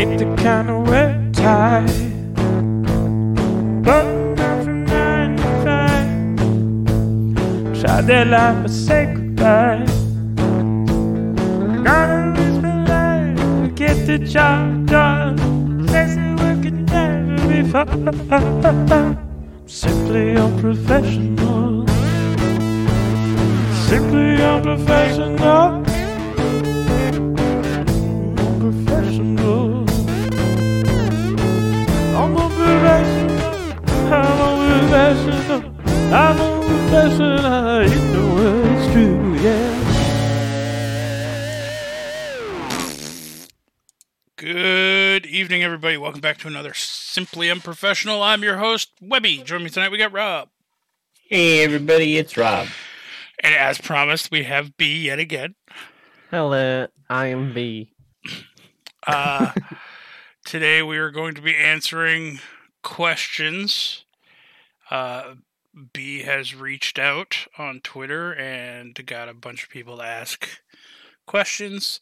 Hate to kind of wear tie, but not from nine to five. Try their life but say goodbye. Gotta risk my to get the job done. Sexy work can never be fun. Simply unprofessional. Simply. Unprofessional. I'm unprofessional. You know it's true, yeah. Good evening, everybody. Welcome back to another Simply Unprofessional. I'm your host, Webby. Join me tonight. We got Rob. Hey everybody, it's Rob. And as promised, we have Bea yet again. Hello, I am Bea. Uh, today we are going to be answering questions. Uh, Bea has reached out on Twitter and got a bunch of people to ask questions.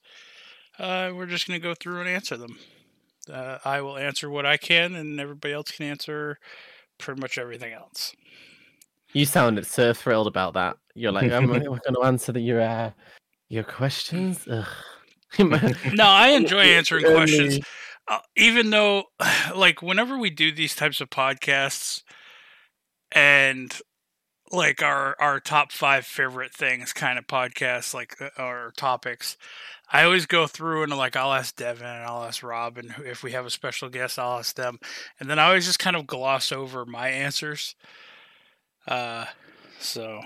Uh, we're just going to go through and answer them. Uh, I will answer what I can, and everybody else can answer pretty much everything else. You sounded so thrilled about that. You're like, I'm, going to answer the, your uh, your questions. Ugh. No, I enjoy answering questions. uh, even though like whenever we do these types of podcasts and like our our top five favorite things kind of podcasts like uh, our topics i always go through and like i'll ask devin and i'll ask rob and if we have a special guest i'll ask them and then i always just kind of gloss over my answers uh so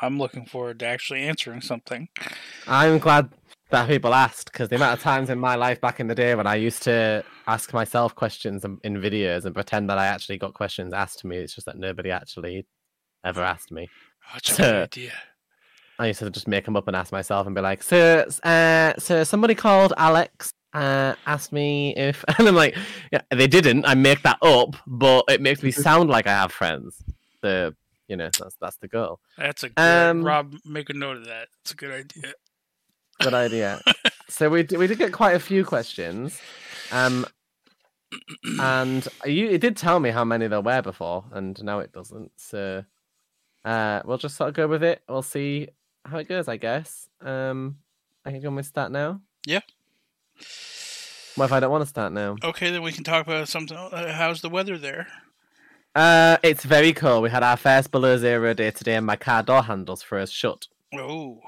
i'm looking forward to actually answering something. I'm glad that people asked because the amount of times in my life back in the day when I used to ask myself questions in in videos and pretend that I actually got questions asked to me, it's just that nobody actually ever asked me. oh, that's a So- idea I used to just make them up and ask myself and be like, "So, uh, so somebody called Alex uh, asked me if," and I'm like, "Yeah, they didn't. I make that up, but it makes me sound like I have friends." So, you know, that's that's the goal. That's a good Um, Rob. Make a note of that. It's a good idea. Good idea. so we we did get quite a few questions, um, and you it did tell me how many there were before, and now it doesn't. So, uh, we'll just sort of go with it. We'll see how it goes, I guess. Um, I can go and start now. Yeah. What if I don't want to start now? Okay, then we can talk about something. Uh, how's the weather there? Uh, it's very cold. We had our first below zero day today, and my car door handles froze shut. Oh,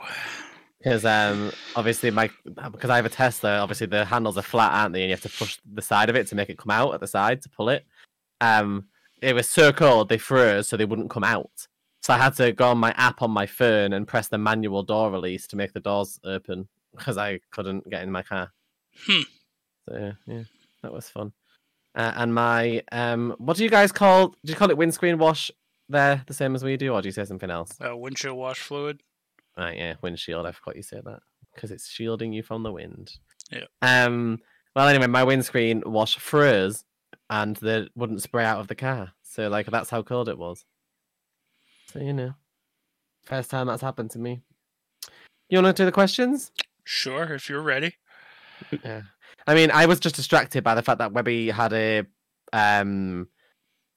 Because um, obviously my because I have a Tesla, obviously the handles are flat, aren't they? And you have to push the side of it to make it come out at the side to pull it. Um, it was so cold they froze, so they wouldn't come out. So I had to go on my app on my phone and press the manual door release to make the doors open because I couldn't get in my car. Hmm. So yeah, yeah, that was fun. Uh, and my um, what do you guys call? Do you call it windscreen wash? There, the same as we do, or do you say something else? uh, windshield wash fluid. Right, yeah, windshield. I forgot you said that because it's shielding you from the wind. Yeah. Um. Well, anyway, my windscreen wash froze, and they wouldn't spray out of the car. So, like, that's how cold it was. So you know, first time that's happened to me. You want to do the questions? Sure, if you're ready. yeah. I mean, I was just distracted by the fact that Webby had a um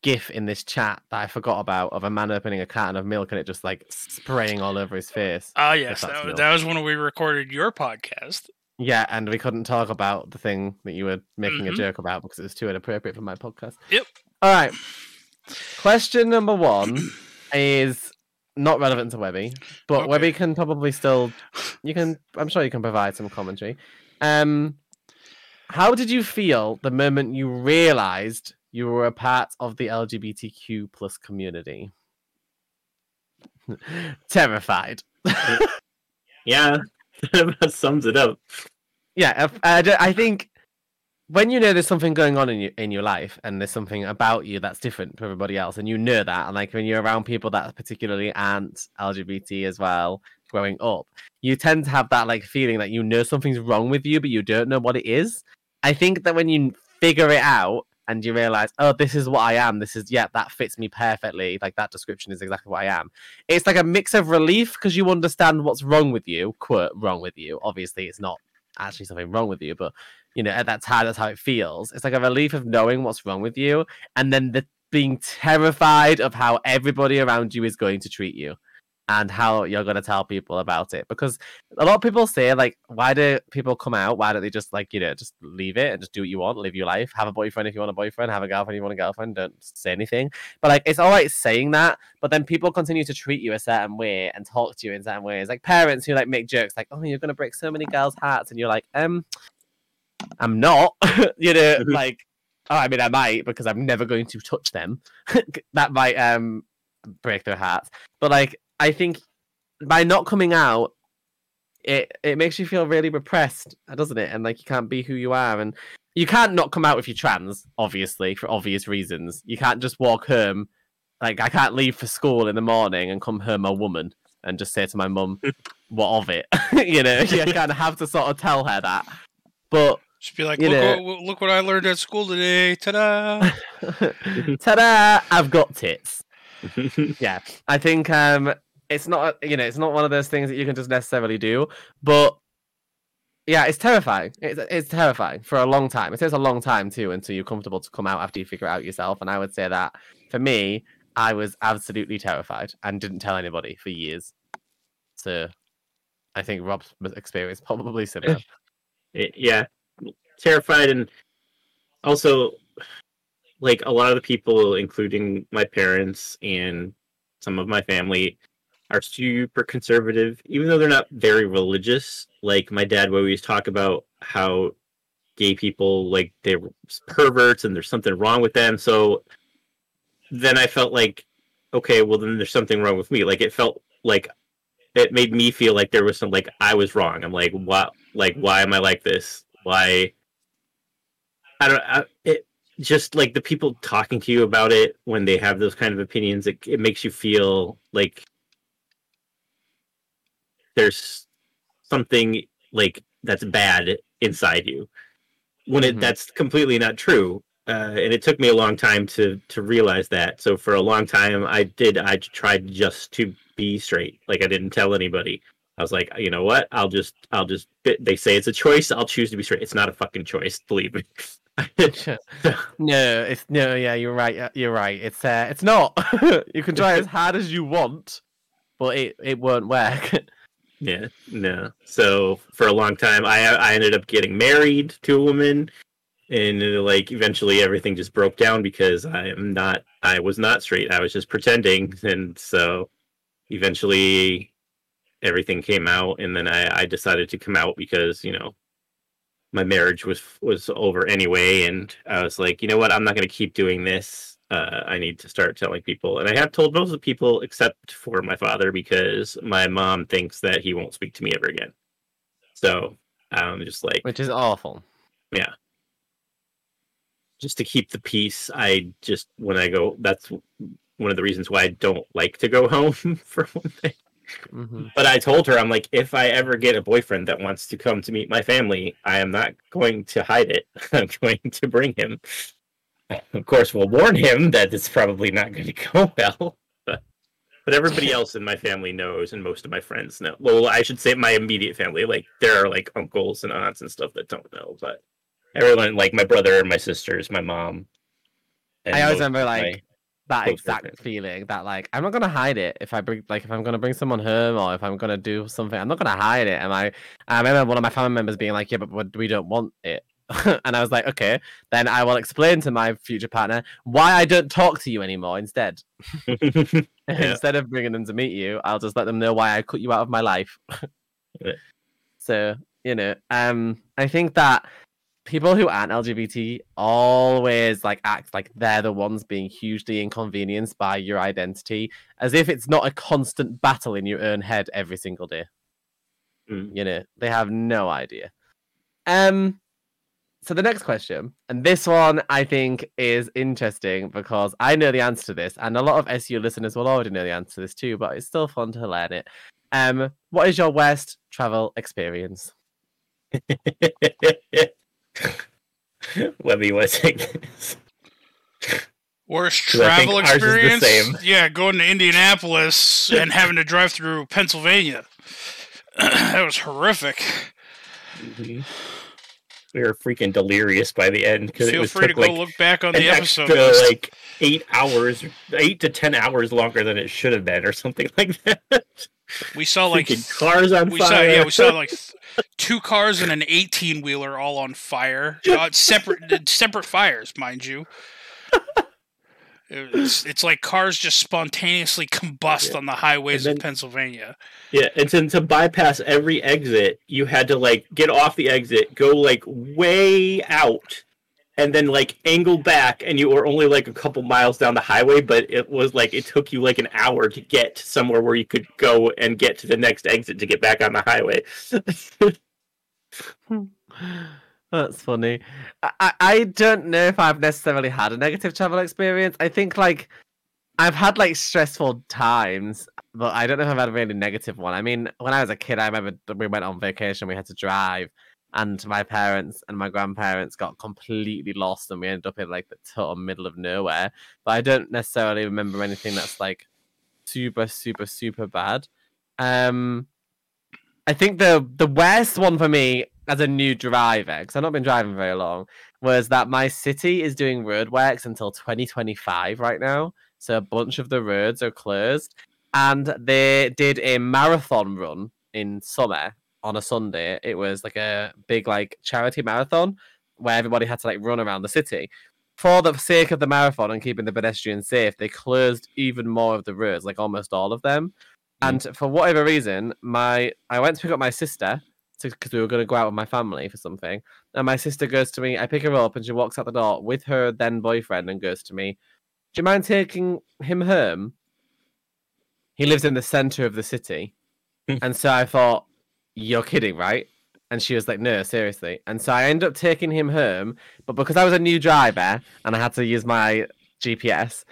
gif in this chat that I forgot about of a man opening a carton of milk and it just like spraying all over his face. Ah, yes, that, that was when we recorded your podcast. Yeah, and we couldn't talk about the thing that you were making Mhm. a joke about because it was too inappropriate for my podcast. Yep. All right. Question number one is not relevant to Webby, but Okay. Webby can probably still. You can. I'm sure you can provide some commentary. Um, how did you feel the moment you realized you were a part of the LGBTQ plus community? Terrified. Yeah, that sums it up. yeah, I I, think when you know there's something going on in your in your life and there's something about you that's different to everybody else, and you know that, and like when you're around people that particularly aren't LGBT as well, growing up, you tend to have that like feeling that you know something's wrong with you, but you don't know what it is. I think that when you figure it out and you realize, oh, this is what I am. This is yeah, that fits me perfectly. Like that description is exactly what I am. It's like a mix of relief because you understand what's wrong with you. Quote wrong with you. Obviously, it's not actually something wrong with you, but you know, at that time, that's how it feels. It's like a relief of knowing what's wrong with you, and then the being terrified of how everybody around you is going to treat you and how you're going to tell people about it because a lot of people say like why do people come out? Why don't they just like you know just leave it and just do what you want live your life have a boyfriend if you want a boyfriend have a girlfriend if you want a girlfriend don't say anything. But like it's all right saying that but then people continue to treat you a certain way and talk to you in certain ways. Like parents who like make jokes like oh you're going to break so many girls hearts and you're like um i'm not you know like oh i mean i might because i'm never going to touch them. That might um break their hearts. But like I think by not coming out, it it makes you feel really repressed, doesn't it? And like you can't be who you are, and you can't not come out if you're trans, obviously for obvious reasons. You can't just walk home, like I can't leave for school in the morning and come home a woman and just say to my mum, "What of it?" you know, you kind of have to sort of tell her that. But Just be like, look, know- what, look what I learned at school today. Ta-da! ta-da! I've got tits. yeah i think um it's not you know it's not one of those things that you can just necessarily do but yeah it's terrifying. It's, it's terrifying for a long time. It takes a long time too until you're comfortable to come out after you figure it out yourself and i would say that for me i was absolutely terrified and didn't tell anybody for years. So i think rob's experience probably similar. Yeah. Terrified and also like a lot of the people including my parents and some of my family are super conservative even though they're not very religious. Like my dad always talk about how gay people like they're perverts and there's something wrong with them. So then i felt like okay well then there's something wrong with me. Like it felt like it made me feel like there was some like i was wrong. I'm like what like why am i like this? Why i don't I, it just like the people talking to you about it when they have those kind of opinions it, it makes you feel like there's something like that's bad inside you. When it Mhm. that's completely not true uh, and it took me a long time to to realize that. So for a long time i did i tried just to be straight. Like i didn't tell anybody. I was like you know what? I'll just i'll just they say it's a choice. I'll choose to be straight. It's not a fucking choice believe me. No it's no yeah you're right yeah, you're right. It's uh it's not. You can try as hard as you want but it it won't work Yeah, no. So for a long time, I I ended up getting married to a woman, and uh, like eventually everything just broke down because I am not I was not straight. I was just pretending, and so eventually everything came out, and then I I decided to come out because you know my marriage was was over anyway, and I was like, you know what, I'm not going to keep doing this. Uh, I need to start telling people, and I have told most of the people except for my father because my mom thinks that he won't speak to me ever again. So I'm just like, which is awful Yeah. just to keep the peace. I just when I go, that's one of the reasons why I don't like to go home for one thing. hmm But I told her, I'm like, if I ever get a boyfriend that wants to come to meet my family, I am not going to hide it. I'm going to bring him. Of course, we'll warn him that it's probably not going to go well. But, but everybody else in my family knows, and most of my friends know. Well, I should say my immediate family. Like, there are like uncles and aunts and stuff that don't know. But everyone, like my brother and my sisters, my mom. I always most remember like that exact friends. feeling that like I'm not gonna hide it if I bring like if I'm gonna bring someone home or if I'm gonna do something I'm not gonna hide it. And I I remember one of my family members being like, yeah, but we don't want it. and I was like, okay, then I will explain to my future partner why I don't talk to you anymore instead. Yeah. instead of bringing them to meet you, I'll just let them know why I cut you out of my life. Yeah. So you know, um, I think that people who aren't LGBT always like act like they're the ones being hugely inconvenienced by your identity, as if it's not a constant battle in your own head every single day. Mm. You know, they have no idea. Um, so the next question, and this one I think is interesting because I know the answer to this, and a lot of SU listeners will already know the answer to this too, but it's still fun to learn it. Um, what is your worst travel experience? Webby, what take this? Worst 'Cause I travel ours the experience? same. Yeah, going to Indianapolis and having to drive through Pennsylvania. that was horrific. We were freaking delirious by the end because it was free to took go like look back on the episode. extra like eight hours, eight to ten hours longer than it should have been, or something like that. we saw like Freaking cars on we fire. saw yeah we saw like two cars and an 18 wheeler all on fire uh, separate separate fires mind you it's, it's like cars just spontaneously combust Yeah. on the highways And of Pennsylvania. Yeah, and to, to bypass every exit, you had to like get off the exit, go like way out, and then like angle back, and you were only like a couple miles down the highway, but it was like it took you like an hour to get to somewhere where you could go and get to the next exit to get back on the highway. Hmm. That's funny. I, I- don't know if I've necessarily had a negative travel experience. I think like I've had like stressful times, but I don't know if I've had a really negative one. I mean, when I was a kid, I remember we went on vacation, we had to drive, and my parents and my grandparents got completely lost, and we ended up in like the total middle of nowhere. But I don't necessarily remember anything that's like super, super, super bad. Um, I think the the worst one for me as a new driver, because I've not been driving very long, was that my city is doing roadworks until 2025 right now. So a bunch of the roads are closed. And they did a marathon run in summer on a Sunday. It was like a big like charity marathon where everybody had to like run around the city. For the sake of the marathon and keeping the pedestrians safe, they closed even more of the roads, like almost all of them. Hmm. And for whatever reason, my I went to pick up my sister because we were going to go out with my family for something. And my sister goes to me, I pick her up, and she walks out the door with her then boyfriend and goes to me, Do you mind taking him home? He lives in the center of the city. Hmm. and so I thought, You're kidding, right? And she was like, No, seriously. And so I ended up taking him home. But because I was a new driver and I had to use my GPS,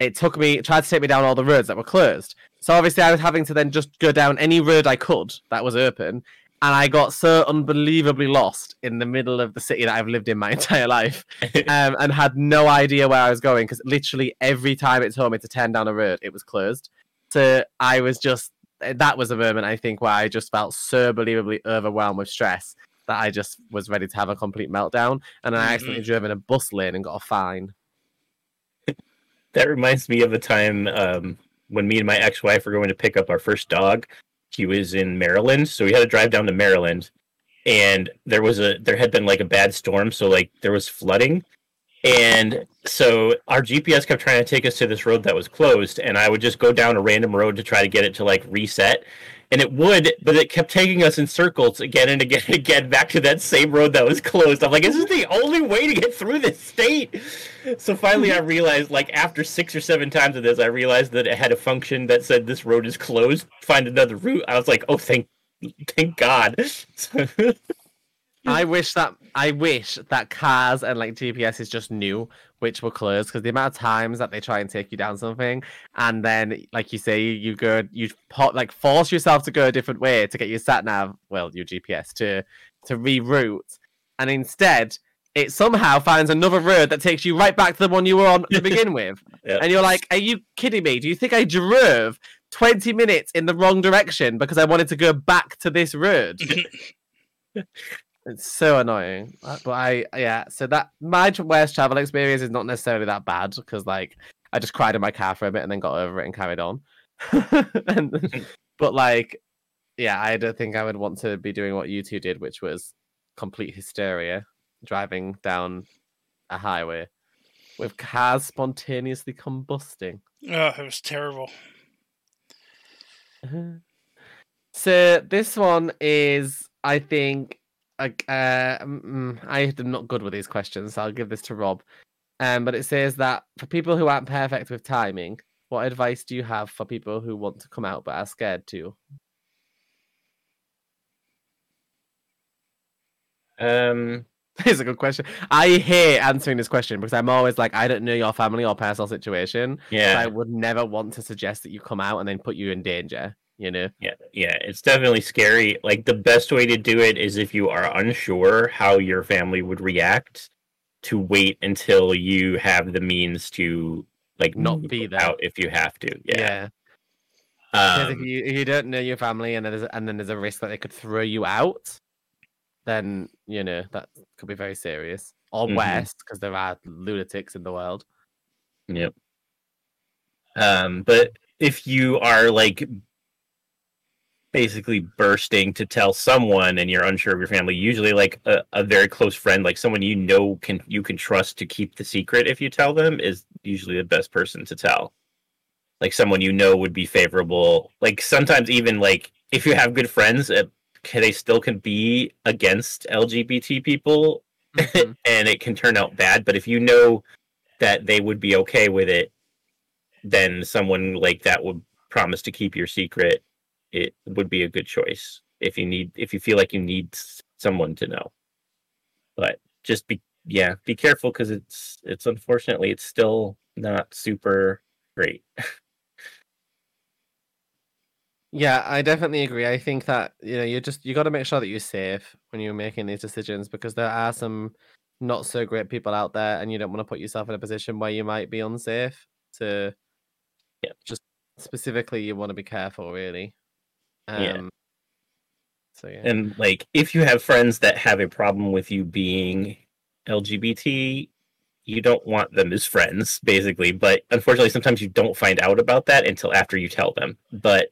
it took me, it tried to take me down all the roads that were closed. So obviously, I was having to then just go down any road I could that was open. And I got so unbelievably lost in the middle of the city that I've lived in my entire life um, and had no idea where I was going because literally every time it told me to turn down a road, it was closed. So I was just, eh, that was a moment I think where I just felt so unbelievably overwhelmed with stress that I just was ready to have a complete meltdown. And then I accidentally drove in a bus lane and got a fine. That reminds me of a time um, when me and my ex-wife were going to pick up our first dog. He was in Maryland, so we had to drive down to Maryland, and there was a there had been like a bad storm, so like there was flooding, and so our GPS kept trying to take us to this road that was closed, and I would just go down a random road to try to get it to like reset, and it would, but it kept taking us in circles again and again and again back to that same road that was closed. I'm like, this is the only way to get through this state? So finally, I realized, like after six or seven times of this, I realized that it had a function that said this road is closed. Find another route. I was like, oh, thank, thank God. I wish that I wish that cars and like GPS is just knew which were closed because the amount of times that they try and take you down something and then like you say you go you pot like force yourself to go a different way to get your sat nav well your GPS to to reroute. And instead it somehow finds another road that takes you right back to the one you were on to begin with. And you're like are you kidding me? Do you think I drove 20 minutes in the wrong direction because I wanted to go back to this road it's so annoying. Uh, But I, yeah, so that my worst travel experience is not necessarily that bad because, like, I just cried in my car for a bit and then got over it and carried on. and, but, like, yeah, I don't think I would want to be doing what you two did, which was complete hysteria driving down a highway with cars spontaneously combusting. oh, it was terrible. So this one is, I think, like, uh, mm, I am not good with these questions. So I'll give this to Rob. Um, but it says that for people who aren't perfect with timing, what advice do you have for people who want to come out but are scared to? um, It's a good question. I hate answering this question because I'm always like, I don't know your family or personal situation. So yeah, I would never want to suggest that you come out and then put you in danger. You know? yeah, yeah. It's definitely scary. Like the best way to do it is if you are unsure how your family would react, to wait until you have the means to like Not be there. out if you have to. Yeah. Yeah. 'Cause if Um, you if you don't know your family and then there's and then there's a risk that they could throw you out. then you know that could be very serious. Or Mhm. worse, because there are lunatics in the world. Yep. Um, but if you are like basically bursting to tell someone and you're unsure of your family, usually like a, a very close friend, like someone you know can you can trust to keep the secret if you tell them is usually the best person to tell. Like someone you know would be favorable. Like sometimes even like if you have good friends, can, they still can be against LGBT people Mhm. and it can turn out bad. But if you know that they would be okay with it, then someone like that would promise to keep your secret. It would be a good choice if you need if you feel like you need someone to know. But just be yeah, be careful because it's it's unfortunately it's still not super great. Yeah, I definitely agree. I think that you know you just you got to make sure that you're safe when you're making these decisions because there are some not so great people out there, and you don't want to put yourself in a position where you might be unsafe. To Yeah. just specifically, you want to be careful, really. Um, Yeah. So yeah. And like if you have friends that have a problem with you being LGBT, you don't want them as friends, basically. But unfortunately, sometimes you don't find out about that until after you tell them. But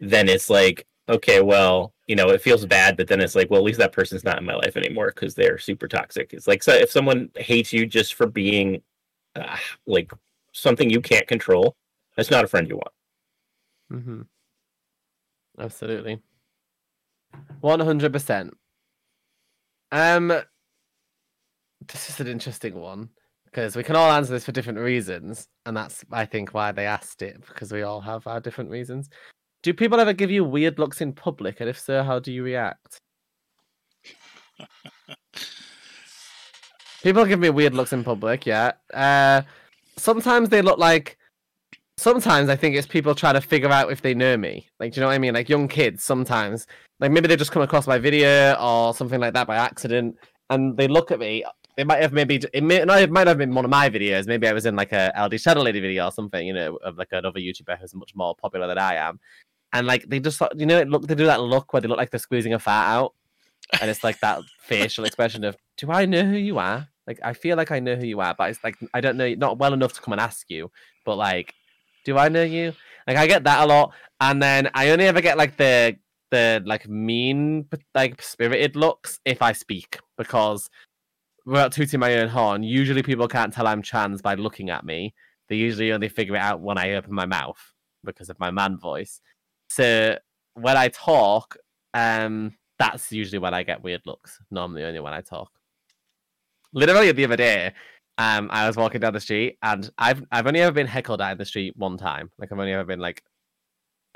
then it's like, okay, well, you know, it feels bad, but then it's like, well, at least that person's not in my life anymore because they're super toxic. It's like, so if someone hates you just for being uh, like something you can't control, that's not a friend you want. Mm-hmm. Absolutely. One hundred percent. Um, this is an interesting one because we can all answer this for different reasons, and that's I think why they asked it because we all have our different reasons. Do people ever give you weird looks in public, and if so, how do you react? People give me weird looks in public, yeah. Uh, sometimes they look like. Sometimes I think it's people trying to figure out if they know me. Like, do you know what I mean? Like young kids sometimes, like maybe they just come across my video or something like that by accident, and they look at me. They might have maybe it may it might have been one of my videos. Maybe I was in like a LD Shadow Lady video or something, you know, of like another YouTuber who's much more popular than I am. And like they just thought- you know, it look they do that look where they look like they're squeezing a fat out, and it's like that facial expression of, "Do I know who you are?" Like I feel like I know who you are, but it's like I don't know, not well enough to come and ask you. But like, do I know you? Like I get that a lot, and then I only ever get like the the like mean, like spirited looks if I speak because without tooting my own horn, usually people can't tell I'm trans by looking at me. They usually only figure it out when I open my mouth because of my man voice. So when I talk, um, that's usually when I get weird looks. Normally, only when I talk. Literally the other day, um, I was walking down the street, and I've I've only ever been heckled at in the street one time. Like I've only ever been like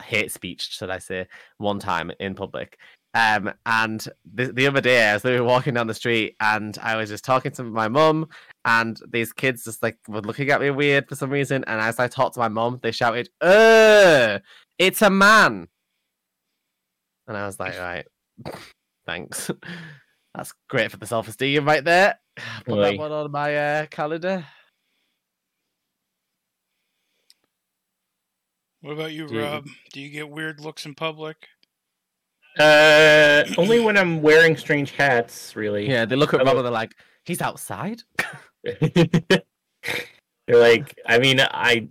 hate speech, should I say, one time in public. Um, and the, the other day, I was literally walking down the street, and I was just talking to my mum, and these kids just like were looking at me weird for some reason. And as I talked to my mum, they shouted, "Uh, it's a man!" And I was like, "Right, thanks. That's great for the self-esteem right there. Put that one on my uh, calendar." What about you, Do you- Rob? Do you get weird looks in public? Uh, only when I'm wearing strange hats, really. Yeah, they look at I Rob and they're like, "He's outside." They're like, I mean, I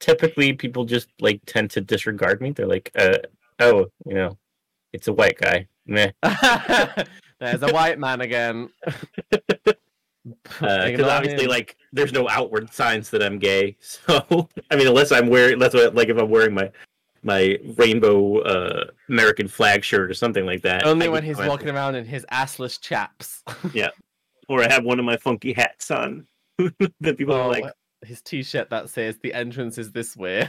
typically people just like tend to disregard me. They're like, uh, oh, you know, it's a white guy. Meh. There's a white man again. Because Uh, obviously, like, there's no outward signs that I'm gay. So, I mean, unless I'm wearing, unless like if I'm wearing my my rainbow uh, American flag shirt or something like that. only I when he's walking around in his assless chaps. Yeah, or I have one of my funky hats on. that people are Oh, like, his t-shirt that says "The entrance is this way,"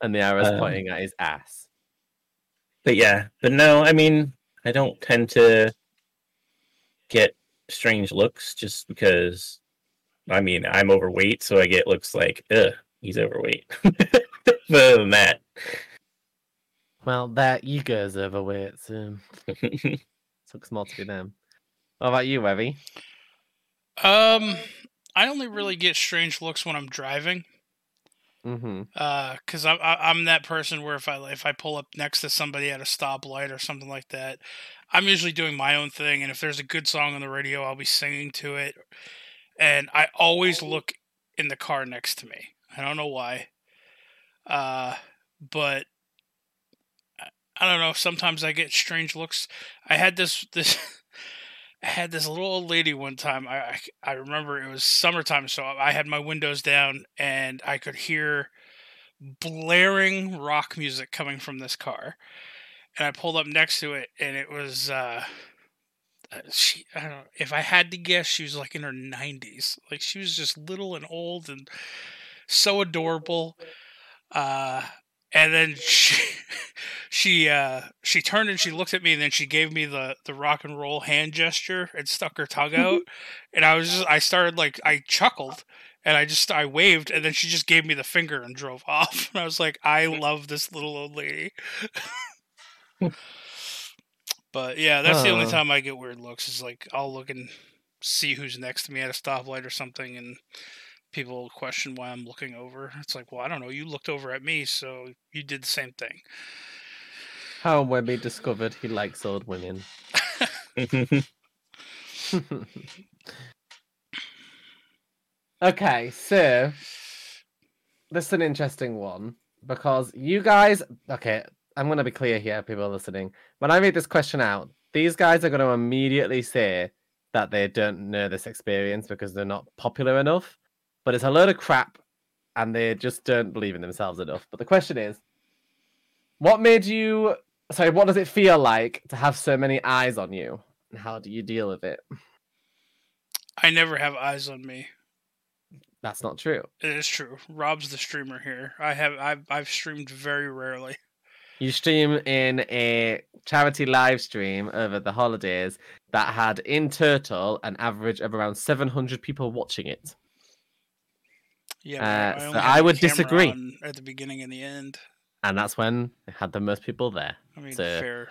and the arrow's Um, pointing at his ass. But yeah, but no, I mean, I don't tend to get strange looks just because. I mean, I'm overweight, so I get looks like, ugh, he's overweight. but other than that, Well, their ego's overweight, so it looks more to be them. What about you, Webby? Um, I only really get strange looks when I'm driving. Mm-hmm. because I'm I- I'm that person where if I if I pull up next to somebody at a stoplight or something like that, I'm usually doing my own thing, and if there's a good song on the radio, I'll be singing to it, and I always look in the car next to me. I don't know why, uh, but I- I don't know. Sometimes I get strange looks. I had this this. Had this little old lady one time. I, I I remember it was summertime, so I had my windows down and I could hear blaring rock music coming from this car. And I pulled up next to it, and it was uh, uh, she. I don't know if I had to guess, she was like in her nineties. Like she was just little and old and so adorable. Uh, and then she she uh she turned and she looked at me and then she gave me the the rock and roll hand gesture and stuck her tongue mm-hmm. out and i was just i started like i chuckled and i just i waved and then she just gave me the finger and drove off and i was like i love this little old lady hmm. but yeah that's the only uh. time i get weird looks is like i'll look and see who's next to me at a stoplight or something and people question why I'm looking over. It's like, well, I don't know. You looked over at me, so you did the same thing. How Webby discovered he likes old women. okay, so this is an interesting one because you guys. Okay, I'm going to be clear here, people listening. When I read this question out, these guys are going to immediately say that they don't know this experience because they're not popular enough. But it's a load of crap and they just don't believe in themselves enough. But the question is what made you. Sorry, what does it feel like to have so many eyes on you? And how do you deal with it? I never have eyes on me. That's not true. It is true. Rob's the streamer here. I have I've I've streamed very rarely. You stream in a charity live stream over the holidays that had in total an average of around 700 people watching it. Yeah, Uh, so I would disagree. at the beginning and the end. And that's when it had the most people there. I mean, So- fair.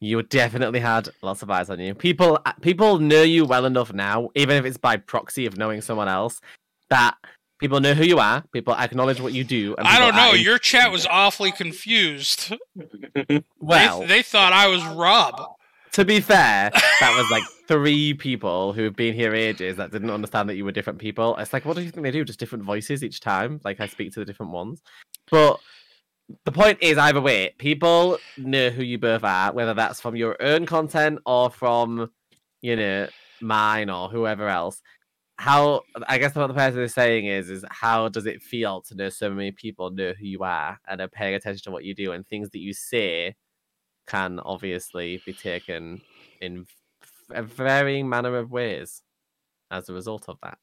You definitely had lots of eyes on you. People uh, people know you well enough now, even if it's by proxy of knowing someone else, that people know who you are, people acknowledge what you do. And I don't know. are Your chat was awfully confused. They- well, they, thought I was Rob. to be fair, that was like three people who've been here ages that didn't understand that you were different people. It's like, what do you think they do? Just different voices each time. Like I speak to the different ones. But the point is, either way, people know who you both are, whether that's from your own content or from, you know, mine or whoever else. How I guess what the person is saying is, is how does it feel to know so many people know who you are and are paying attention to what you do and things that you say can obviously be taken in a varying manner of ways as a result of that.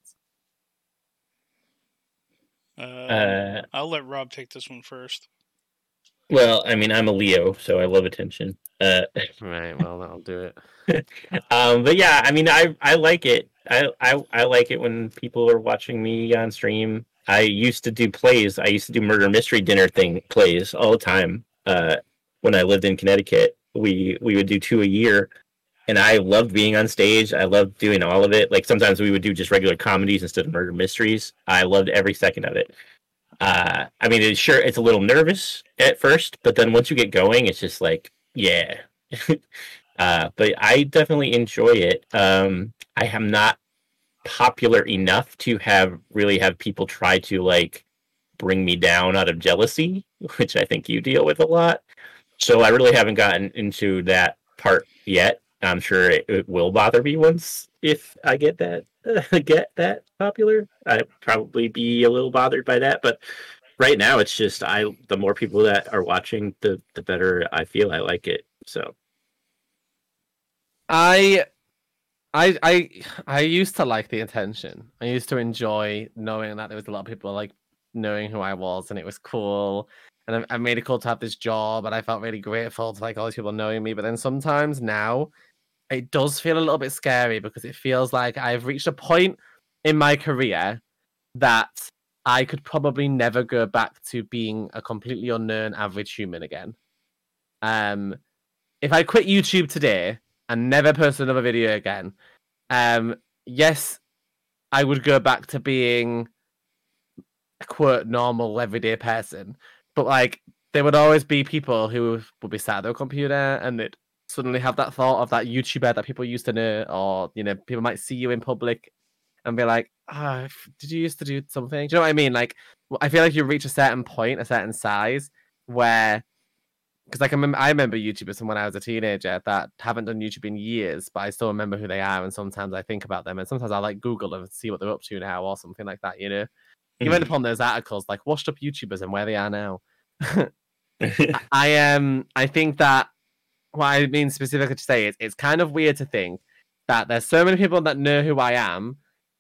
Uh, Uh, I'll let Rob take this one first. Well, I mean, I'm a Leo, so I love attention. Uh, Right, well, that'll do it. um, but yeah, I mean, I I like it. I, I I like it when people are watching me on stream. I used to do plays. I used to do murder mystery dinner thing plays all the time. Uh, when I lived in Connecticut, we we would do two a year, and I loved being on stage. I loved doing all of it. Like sometimes we would do just regular comedies instead of murder mysteries. I loved every second of it. Uh, I mean, it's sure it's a little nervous at first, but then once you get going, it's just like, yeah. uh, but I definitely enjoy it. Um, I am not popular enough to have really have people try to like bring me down out of jealousy, which I think you deal with a lot. So I really haven't gotten into that part yet. I'm sure it, it will bother me once if I get that get that popular. I'd probably be a little bothered by that, but right now it's just I the more people that are watching the the better I feel I like it. So I I I I used to like the attention. I used to enjoy knowing that there was a lot of people like knowing who I was and it was cool. And I, I made it cool to have this job and I felt really grateful to like all these people knowing me. But then sometimes now it does feel a little bit scary because it feels like I've reached a point in my career that I could probably never go back to being a completely unknown average human again. Um if I quit YouTube today and never post another video again, um, yes, I would go back to being a quote normal everyday person, but like there would always be people who would be sat at their computer and they'd suddenly have that thought of that YouTuber that people used to know, or you know, people might see you in public and be like, "Ah, f- did you used to do something?" Do you know what I mean? Like, I feel like you reach a certain point, a certain size, where because like I remember, I remember YouTubers from when I was a teenager that haven't done YouTube in years, but I still remember who they are, and sometimes I think about them, and sometimes I like Google them and see what they're up to now or something like that. You know, you end up on those articles like washed up YouTubers and where they are now. I um I think that what I mean specifically to say is it's kind of weird to think that there's so many people that know who I am,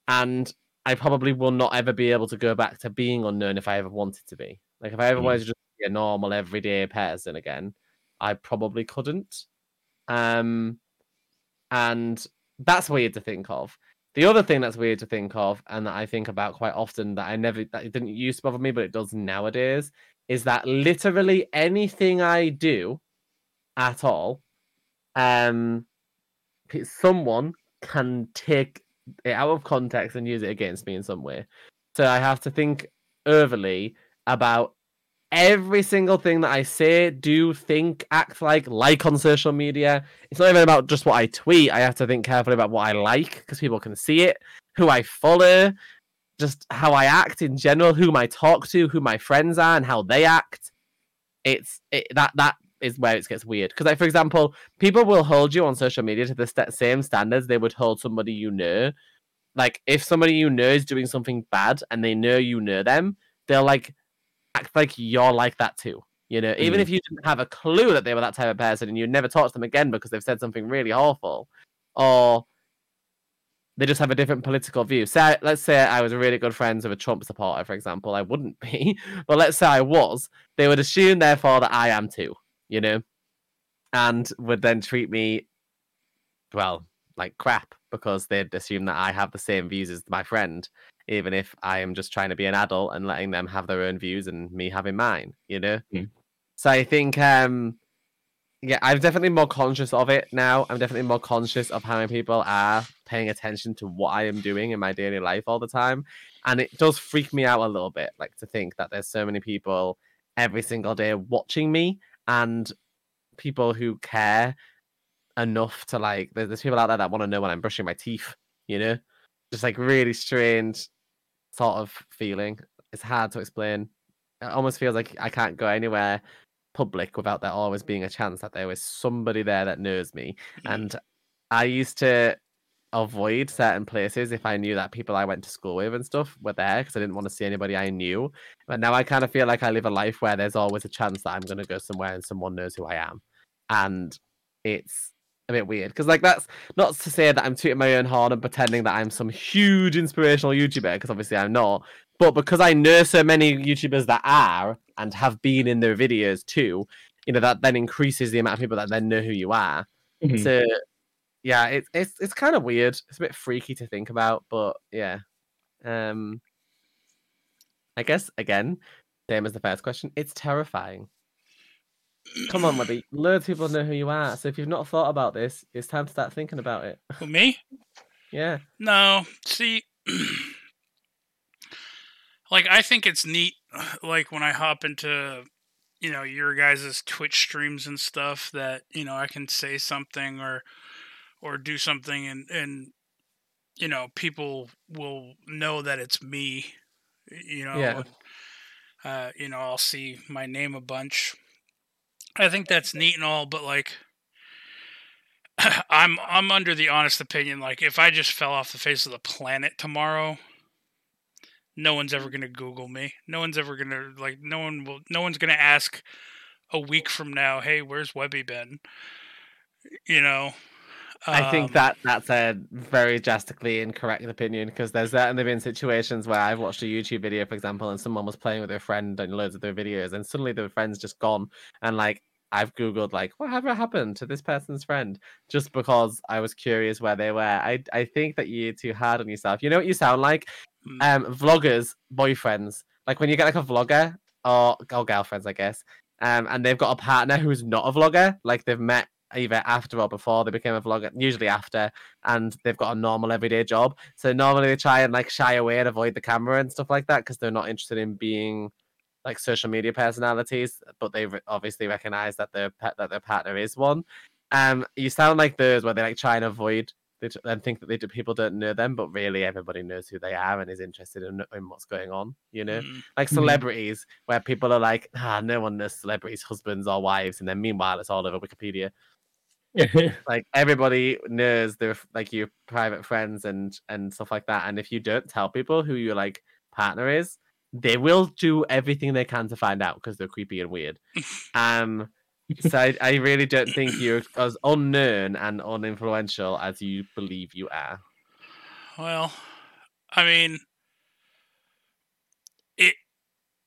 and I probably will not ever be able to go back to being unknown if I ever wanted to be. Like if I ever Mm. wanted to just be a normal everyday person again, I probably couldn't. Um, and that's weird to think of. The other thing that's weird to think of, and that I think about quite often, that I never that it didn't used to bother me, but it does nowadays, is that literally anything I do at all, um, someone can take it out of context and use it against me in some way. So I have to think overly about every single thing that I say, do, think, act like, like on social media. It's not even about just what I tweet. I have to think carefully about what I like because people can see it, who I follow, just how I act in general, whom I talk to, who my friends are, and how they act. It's it, that that is where it gets weird. Because, like for example, people will hold you on social media to the st- same standards they would hold somebody you know. Like if somebody you know is doing something bad and they know you know them, they'll like act like you're like that too. You know, even Mhm. if you didn't have a clue that they were that type of person and you never talk to them again because they've said something really awful, or they just have a different political view. So let's say I was really good friends with a Trump supporter, for example. I wouldn't be, but let's say I was. They would assume, therefore, that I am too. You know, and would then treat me, well, like crap because they'd assume that I have the same views as my friend, even if I am just trying to be an adult and letting them have their own views and me having mine. You know. Mm. So I think um yeah, I'm definitely more conscious of it now. I'm definitely more conscious of how many people are paying attention to what I am doing in my daily life all the time. And it does freak me out a little bit, like to think that there's so many people every single day watching me and people who care enough to like there's, people out there that want to know when I'm brushing my teeth, you know? Just like really strange sort of feeling. It's hard to explain. It almost feels like I can't go anywhere public without there always being a chance that there was somebody there that knows me. And I used to avoid certain places if I knew that people I went to school with and stuff were there because I didn't want to see anybody I knew. But now I kind of feel like I live a life where there's always a chance that I'm going to go somewhere and someone knows who I am. And it's a bit weird because, like, that's not to say that I'm tooting my own horn and pretending that I'm some huge inspirational YouTuber because obviously I'm not. But because I know so many YouTubers that are and have been in their videos too, you know, that then increases the amount of people that then know who you are. Mhm. So yeah, it's it's it's kind of weird. It's a bit freaky to think about, but yeah. Um I guess again, same as the first question, it's terrifying. Come on, Webby. Loads of people know who you are. So if you've not thought about this, it's time to start thinking about it. Who, me? Yeah. No, see, like I think it's neat. Like when I hop into, you know, your guys' Twitch streams and stuff, that you know I can say something or or do something, and and you know people will know that it's me. You know, Yeah. uh, you know, I'll see my name a bunch. I think that's neat and all, but like. I'm I'm under the honest opinion like if I just fell off the face of the planet tomorrow, no one's ever going to google me. No one's ever going to like no one will no one's going to ask a week from now, "Hey, where's Webby been?" You know. I think Um, that that's a very drastically incorrect opinion because there's certainly been situations where I've watched a YouTube video, for example, and someone was playing with their friend and loads of their videos, and suddenly their friend's just gone, and like I've googled like whatever happened to this person's friend just because I was curious where they were. I I think that you're too hard on yourself. You know what you sound like? Mm. Um, vloggers, boyfriends. Like when you get like a vlogger or or girlfriends, I guess. Um, and they've got a partner who's not a vlogger. Like they've met either after or before they became a vlogger, usually after, and they've got a normal everyday job. So normally they try and like shy away and avoid the camera and stuff like that because they're not interested in being like social media personalities, but they re- obviously recognize that their pet that their partner is one. Um, you sound like those where they like try and avoid they t- and think that they do, people don't know them, but really everybody knows who they are and is interested in, in what's going on. You know, Mm. like Mhm. celebrities where people are like, ah, no one knows celebrities' husbands or wives, and then meanwhile it's all over Wikipedia. Like everybody knows their like your private friends and and stuff like that. And if you don't tell people who your like partner is, they will do everything they can to find out because they're creepy and weird. Um, so I, I really don't think you're as unknown and uninfluential as you believe you are. Well, I mean, it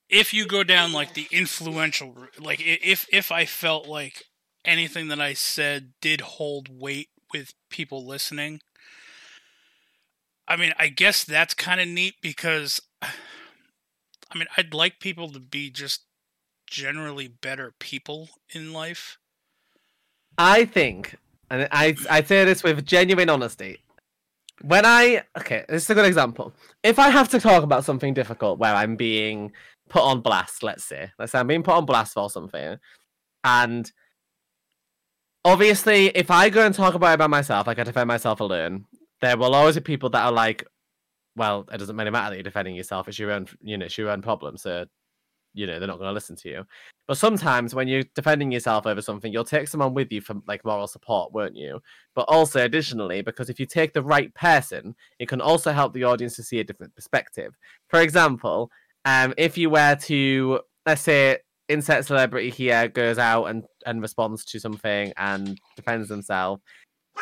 if you go down like the influential route, like if if I felt like anything that I said did hold weight with people listening, I mean, I guess that's kind of neat because I mean, I'd like people to be just generally better people in life. I think, and I I say this with genuine honesty. When I okay, this is a good example. If I have to talk about something difficult where I'm being put on blast, let's say, let's say I'm being put on blast for something, and obviously, if I go and talk about it by myself, like I defend myself alone, there will always be people that are like, "Well, it doesn't really matter that you're defending yourself. It's your own, you know, it's your own problem." So, you know, they're not going to listen to you. But sometimes when you're defending yourself over something, you'll take someone with you for like moral support, won't you? But also additionally, because if you take the right person, it can also help the audience to see a different perspective. For example, um, if you were to let's say insert celebrity here goes out and, and responds to something and defends themselves,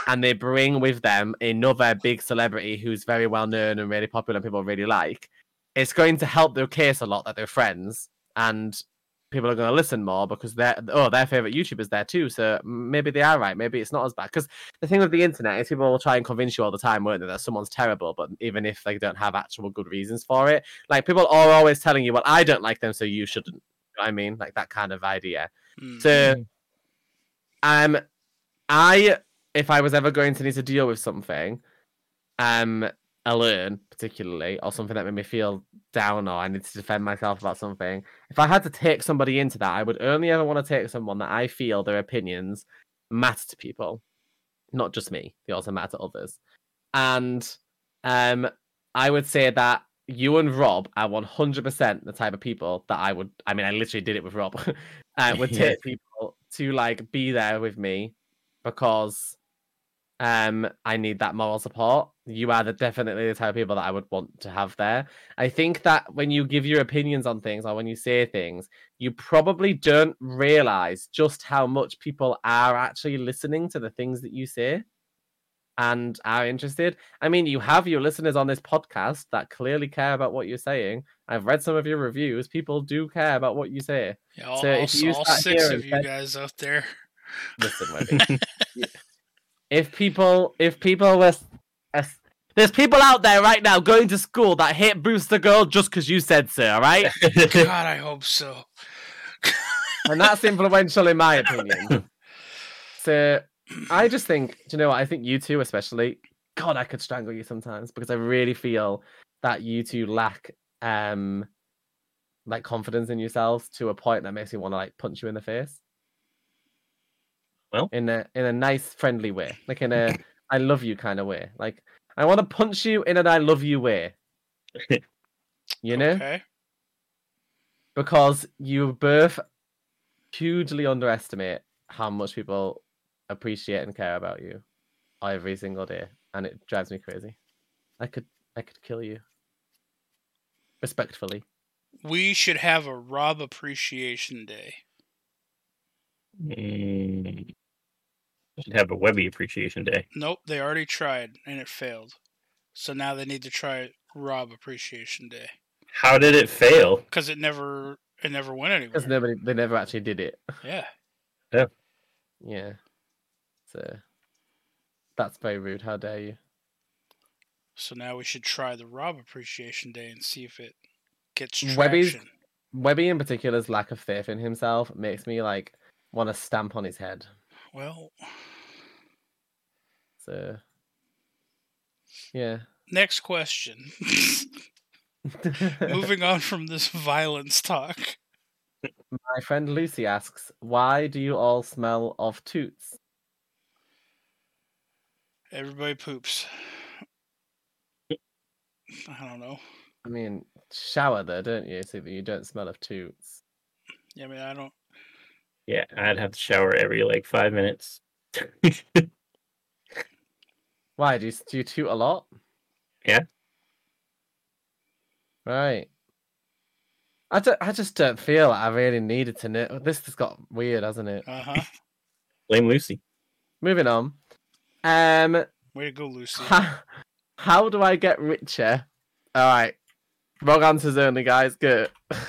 and they bring with them another big celebrity who's very well known and really popular and people really like, it's going to help their case a lot that they're friends and people are going to listen more because their oh their favorite YouTubers there too. So maybe they are right. Maybe it's not as bad. Because the thing with the internet is people will try and convince you all the time, won't they, that someone's terrible, but even if they don't have actual good reasons for it, like people are always telling you, well, I don't like them, so you shouldn't. You know what I mean, like that kind of idea. Mm. So, um, I if I was ever going to need to deal with something, um, alone particularly, or something that made me feel down, or I need to defend myself about something, if I had to take somebody into that, I would only ever want to take someone that I feel their opinions matter to people, not just me. They also matter to others, and um, I would say that you and Rob are one hundred percent the type of people that I would. I mean, I literally did it with Rob. uh, would Yeah. people to like be there with me because um I need that moral support. You are the definitely the type of people that I would want to have there. I think that when you give your opinions on things or when you say things, you probably don't realize just how much people are actually listening to the things that you say and are interested. I mean, you have your listeners on this podcast that clearly care about what you're saying. I've read some of your reviews. People do care about what you say. Yeah, all, so if you all six here of you guys out there. Listen, if people, if people were, there's people out there right now going to school that hate Booster Girl just because you said so, all right? God, I hope so. and that's influential in my opinion. So I just think, do you know what? I think you two, especially, God, I could strangle you sometimes because I really feel that you two lack um like confidence in yourselves to a point that makes me want to like punch you in the face. Well. in a in a nice, friendly way, like in a I love you kind of way. Like I want to punch you in an I love you way. You know, Okay. because you both hugely underestimate how much people appreciate and care about you every single day, and it drives me crazy. I could I could kill you. Respectfully. We should have a Rob Appreciation Day. Mm. Should have a Webby Appreciation Day. Nope, they already tried and it failed. So now they need to try Rob Appreciation Day How did it fail? because it never it never went anywhere. Because anywhere. nobody they never actually did it. Yeah. Yeah. Yeah. So that's very rude. How dare you? So now we should try the Rob Appreciation Day and see if it gets Webby's- traction. Webby in particular's lack of faith in himself makes me like want to stamp on his head. Well, So, yeah. next question. Moving on from this violence talk. My friend Lucy asks, "Why do you all smell of toots?" Everybody poops. I don't know. I mean, shower though, don't you? So that you don't smell of toots. Yeah, I mean, I don't. Yeah, I'd have to shower every like five minutes. Why do you do you toot a lot? Yeah. Right. I, don't, I just don't feel like I really needed to know. This has got weird, hasn't it? Uh huh. Blame Lucy. Moving on. Um, Way to go, Lucy. how, how do I get richer? All right. Wrong answers only, guys. Good.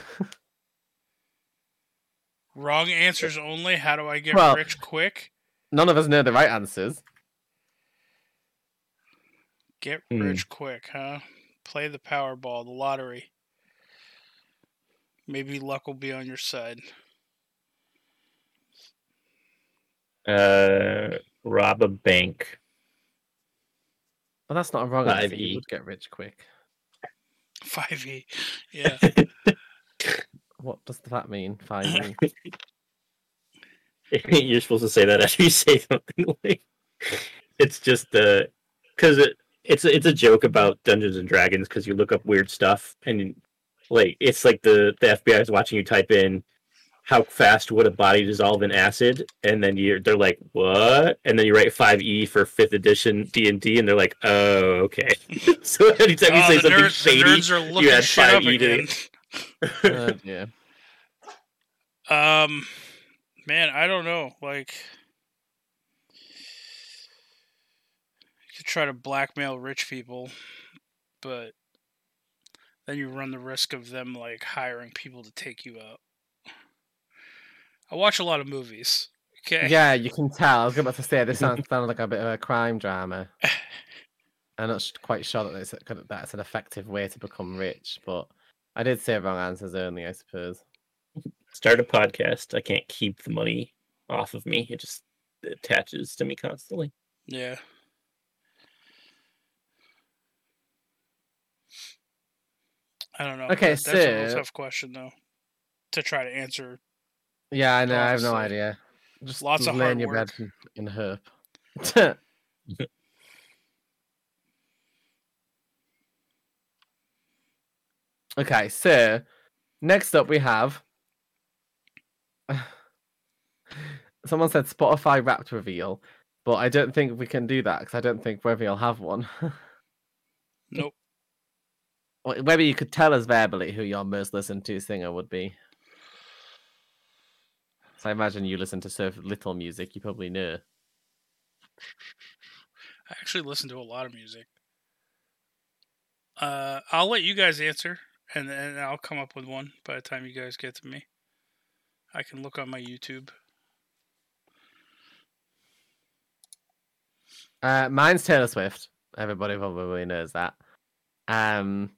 Wrong answers only. How do I get Well- rich quick? None of us know the right answers. Get Hmm. rich quick, huh? Play the Powerball, the lottery. Maybe luck will be on your side. Uh, rob a bank. Well, that's not a wrong answer. 5E. You would get rich quick. 5e. Yeah. What does that mean? 5e? You're supposed to say that after you say something like. It's just uh, because it it's it's a joke about Dungeons and Dragons because you look up weird stuff and like it's like the the FBI is watching you type in how fast would a body dissolve in acid and then you're they're like what and then you write 5e for fifth edition d&d and they're like oh okay so anytime you Oh, say the, something nerds, the shady nerds are looking add 5e to again. oh, dear. Um, man, I don't know. Like, you could try to blackmail rich people, but then you run the risk of them like hiring people to take you out. I watch a lot of movies. Okay. Yeah, you can tell. I was about to say this sounds, sounds like a bit of a crime drama. I'm not quite sure that it's, a- that's an effective way to become rich, but I did say wrong answers only, I suppose. start a podcast i can't keep the money off of me it just attaches to me constantly Yeah. I don't know. Okay, That- that's a tough question though to try to answer. Yeah, I know. I have no idea. Just Lots of hard in your bed work. and, and herp. okay, so next up we have. Someone said Spotify Wrapped reveal, but I don't think we can do that because I don't think Webby will have one. Nope. Maybe you could tell us verbally who your most listened to singer would be. So I imagine you listen to so little music, you probably know. I actually listen to a lot of music. Uh, I'll let you guys answer, and then I'll come up with one by the time you guys get to me. I can look on my YouTube. Uh, mine's Taylor Swift. Everybody probably knows that. Um,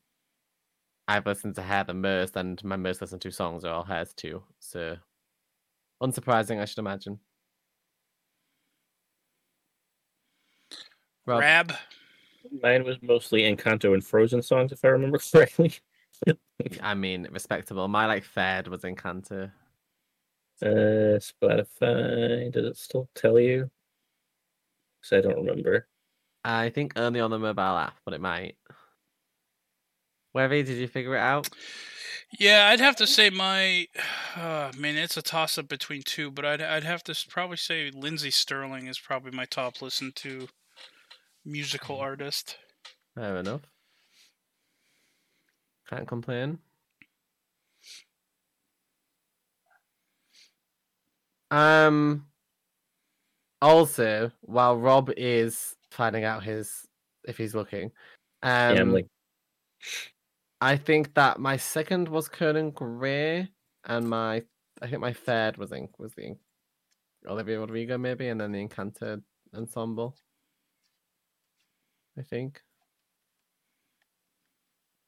I've listened to Hair the most, and my most listened to songs are all hers too. So, unsurprising, I should imagine. Rob, Rab, mine was mostly encanto and frozen songs if i remember correctly I mean, respectable. My like third was Encanto. uh spotify does it still tell you because i don't remember I think only on the mobile app, but it might. Webby, did you figure it out? Yeah, I'd have to say my. Uh, man, it's a toss up between two, but I'd I'd have to probably say Lindsey Stirling is probably my top listened to musical artist. Fair enough. Can't complain. Um. Also, while Rob is finding out his if he's looking, um, yeah i'm like I think that my second was Conan Gray, and my I think my third was in, was the Olivia Rodrigo maybe, and then the Encanto ensemble. I think.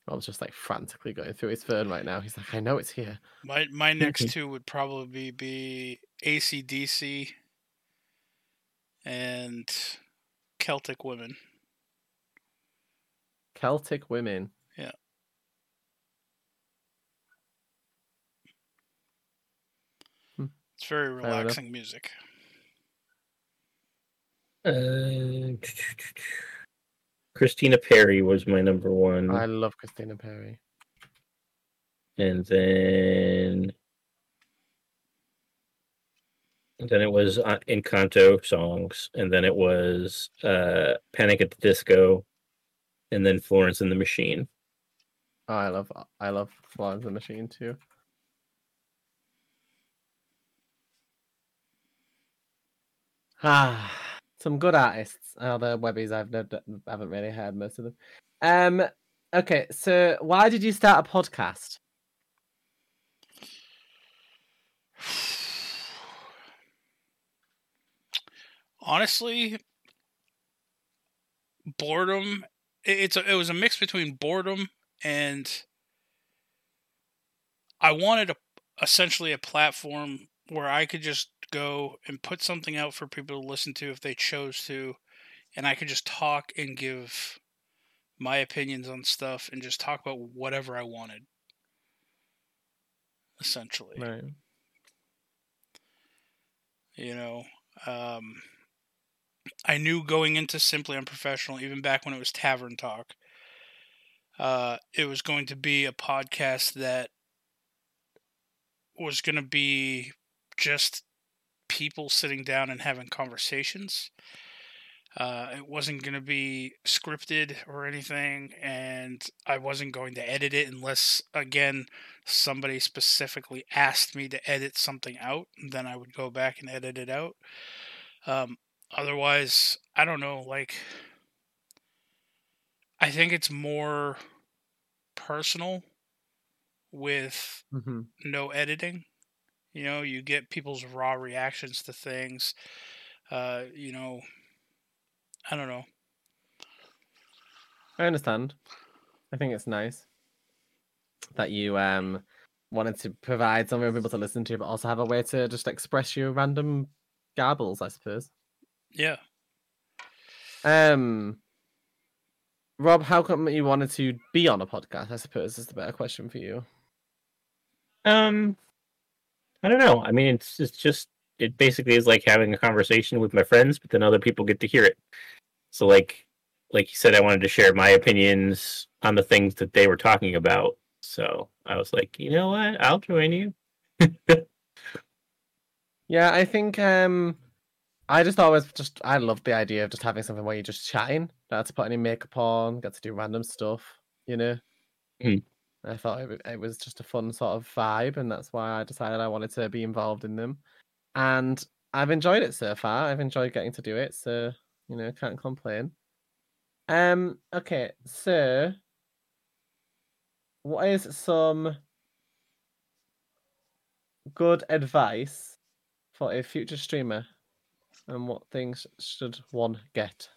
I was just like frantically going through his phone right now. He's like, I know it's here. My my next two would probably be ACDC and Celtic women. Celtic women. It's very relaxing music. Uh, Christina Perri was my number one, I love Christina Perri. and then and then it was uh, Encanto songs, and then it was uh, Panic at the Disco, and then Florence and the Machine. Oh, I love I love Florence and the Machine too. Ah, some good artists. Other webbies I've never, haven't really heard most of them. Um, okay, so why did you start a podcast? Honestly, boredom. It's a, it was a mix between boredom and I wanted a essentially a platform where I could just go and put something out for people to listen to if they chose to, and I could just talk and give my opinions on stuff and just talk about whatever I wanted. Essentially. Right. you know um, i knew going into simply unprofessional even back when it was tavern talk uh, it was going to be a podcast that was going to be just people sitting down and having conversations uh, it wasn't going to be scripted or anything, and I wasn't going to edit it unless, again, somebody specifically asked me to edit something out. Then I would go back and edit it out. Um, otherwise, I don't know. Like, I think it's more personal with hmm no editing. You know, you get people's raw reactions to things. Uh, you know, I don't know. I understand. I think it's nice that you um wanted to provide something for people to listen to, but also have a way to just express your random garbles, I suppose. Yeah. Um, Rob, how come you wanted to be on a podcast? I suppose is the better question for you. Um, I don't know. I mean, it's it's just it basically is like having a conversation with my friends, but then other people get to hear it. So like like you said, I wanted to share my opinions on the things that they were talking about. So I was like, you know what? I'll join you. Yeah, I think um I just always just I love the idea of just having something where you're just chatting, not to put any makeup on, get to do random stuff, you know. Mhm. I thought it, it was just a fun sort of vibe, and that's why I decided I wanted to be involved in them. And I've enjoyed it so far. I've enjoyed getting to do it, so you know, can't complain. Um, okay, so what is some good advice for a future streamer and what things should one get?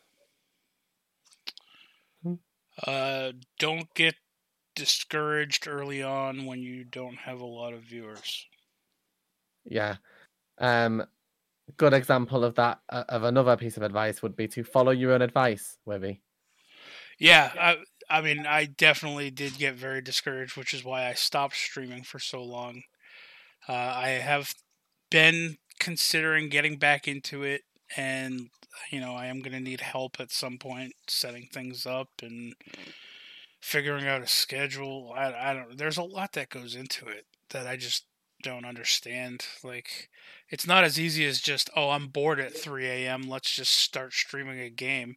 Uh, don't get discouraged early on when you don't have a lot of viewers. Yeah. Um good example of that uh, of another piece of advice would be to follow your own advice, Webby. Yeah, I, I mean, I definitely did get very discouraged, which is why I stopped streaming for so long. Uh, I have been considering getting back into it, and you know, I am going to need help at some point setting things up and figuring out a schedule. I, I don't. There's a lot that goes into it that I just don't understand. Like, it's not as easy as just, oh, I'm bored at 3 a.m. Let's just start streaming a game.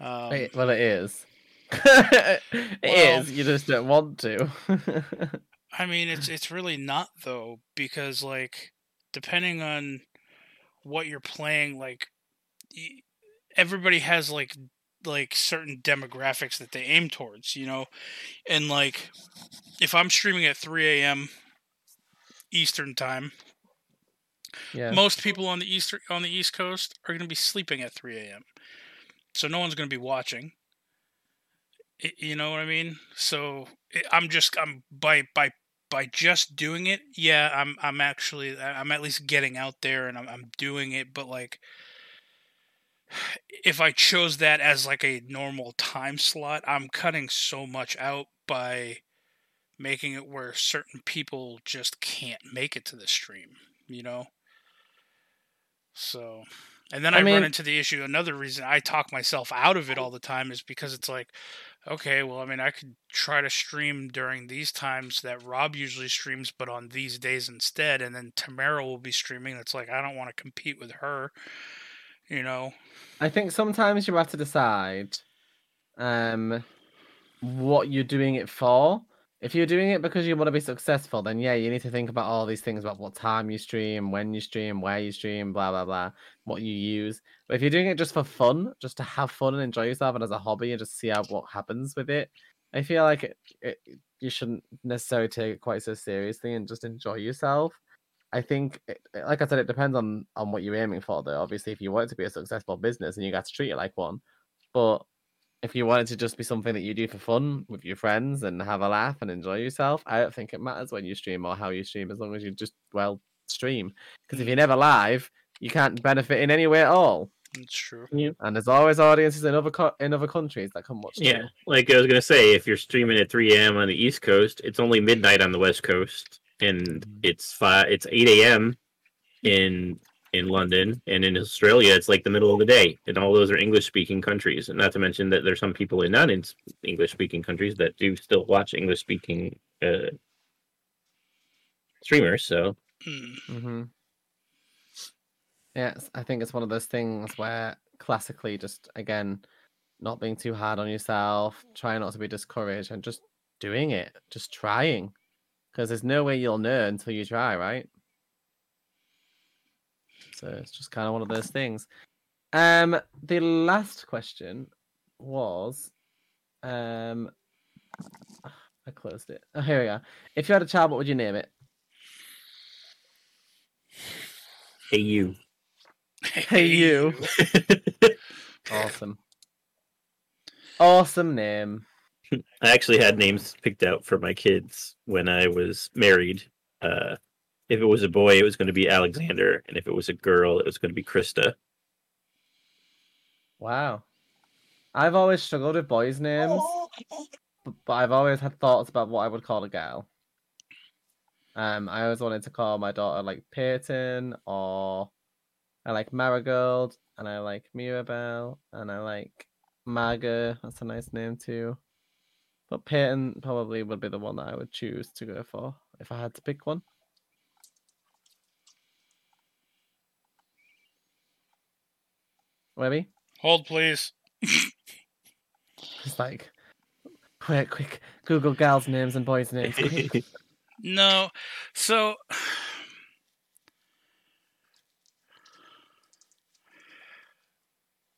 Um, It- well it is. It is. Well- you just don't want to. I mean, it's it's really not though, because like depending on what you're playing, like y- everybody has like like certain demographics that they aim towards, you know, and like if I'm streaming at 3 a.m. Eastern time, yeah. most people on the eastern on the East Coast are going to be sleeping at 3 a.m. So no one's going to be watching. You know what I mean? So I- I'm just I'm by by by just doing it. Yeah, I'm I'm actually I'm at least getting out there and I'm I'm doing it. But like if I chose that as like a normal time slot, I'm cutting so much out by making it where certain people just can't make it to the stream, you know? So, and then I, I run into the issue. Another reason I talk myself out of it all the time is because it's like, okay, well, I mean, I could try to stream during these times that Rob usually streams, but on these days instead, and then Tamara will be streaming. It's like I don't want to compete with her, you know. I think sometimes you have to decide um what you're doing it for. If you're doing it because you want to be successful, then yeah, you need to think about all these things about what time you stream, when you stream, where you stream, blah blah blah, what you use. But if you're doing it just for fun, just to have fun and enjoy yourself and as a hobby and just see how what happens with it, I feel like it, it, you shouldn't necessarily take it quite so seriously and just enjoy yourself. I think, it, like I said, it depends on on what you're aiming for. Though, obviously, if you want it to be a successful business, and you got to treat it like one. But if you want it to just be something that you do for fun with your friends and have a laugh and enjoy yourself, I don't think it matters when you stream or how you stream, as long as you just well stream. Because if you're never live, you can't benefit in any way at all. It's true. And there's always audiences in other co- in other countries that come watch. too. Yeah, like I was gonna say, if you're streaming at 3 a.m. on the East Coast, it's only midnight on the West Coast, and Mhm. it's five. It's 8 a.m. in in London, and in Australia, it's like the middle of the day, and all those are English-speaking countries. And not to mention that there's some people in non-English-speaking countries that do still watch English-speaking uh, streamers. So Mm. Mm-hmm. Yeah, I think it's one of those things where classically, just again, not being too hard on yourself, trying not to be discouraged, and just doing it, just trying, because there's no way you'll know until you try, right? So it's just kind of one of those things. Um, the last question was, um, I closed it. Oh, here we are. If you had a child, what would you name it? hey, you. Hey, you. Awesome. Awesome name. I actually had names picked out for my kids when I was married. Uh, if it was a boy, it was going to be Alexander, and if it was a girl, it was going to be Krista. Wow. I've always struggled with boys' names, but I've always had thoughts about what I would call a girl. Um, I always wanted to call my daughter like Peyton, or I like Marigold, and I like Mirabelle, and I like Maga. That's a nice name too. But Peyton probably would be the one that I would choose to go for if I had to pick one. Webby? Hold, please. It's like, quick, quick, Google gals' names and boys' names. No. So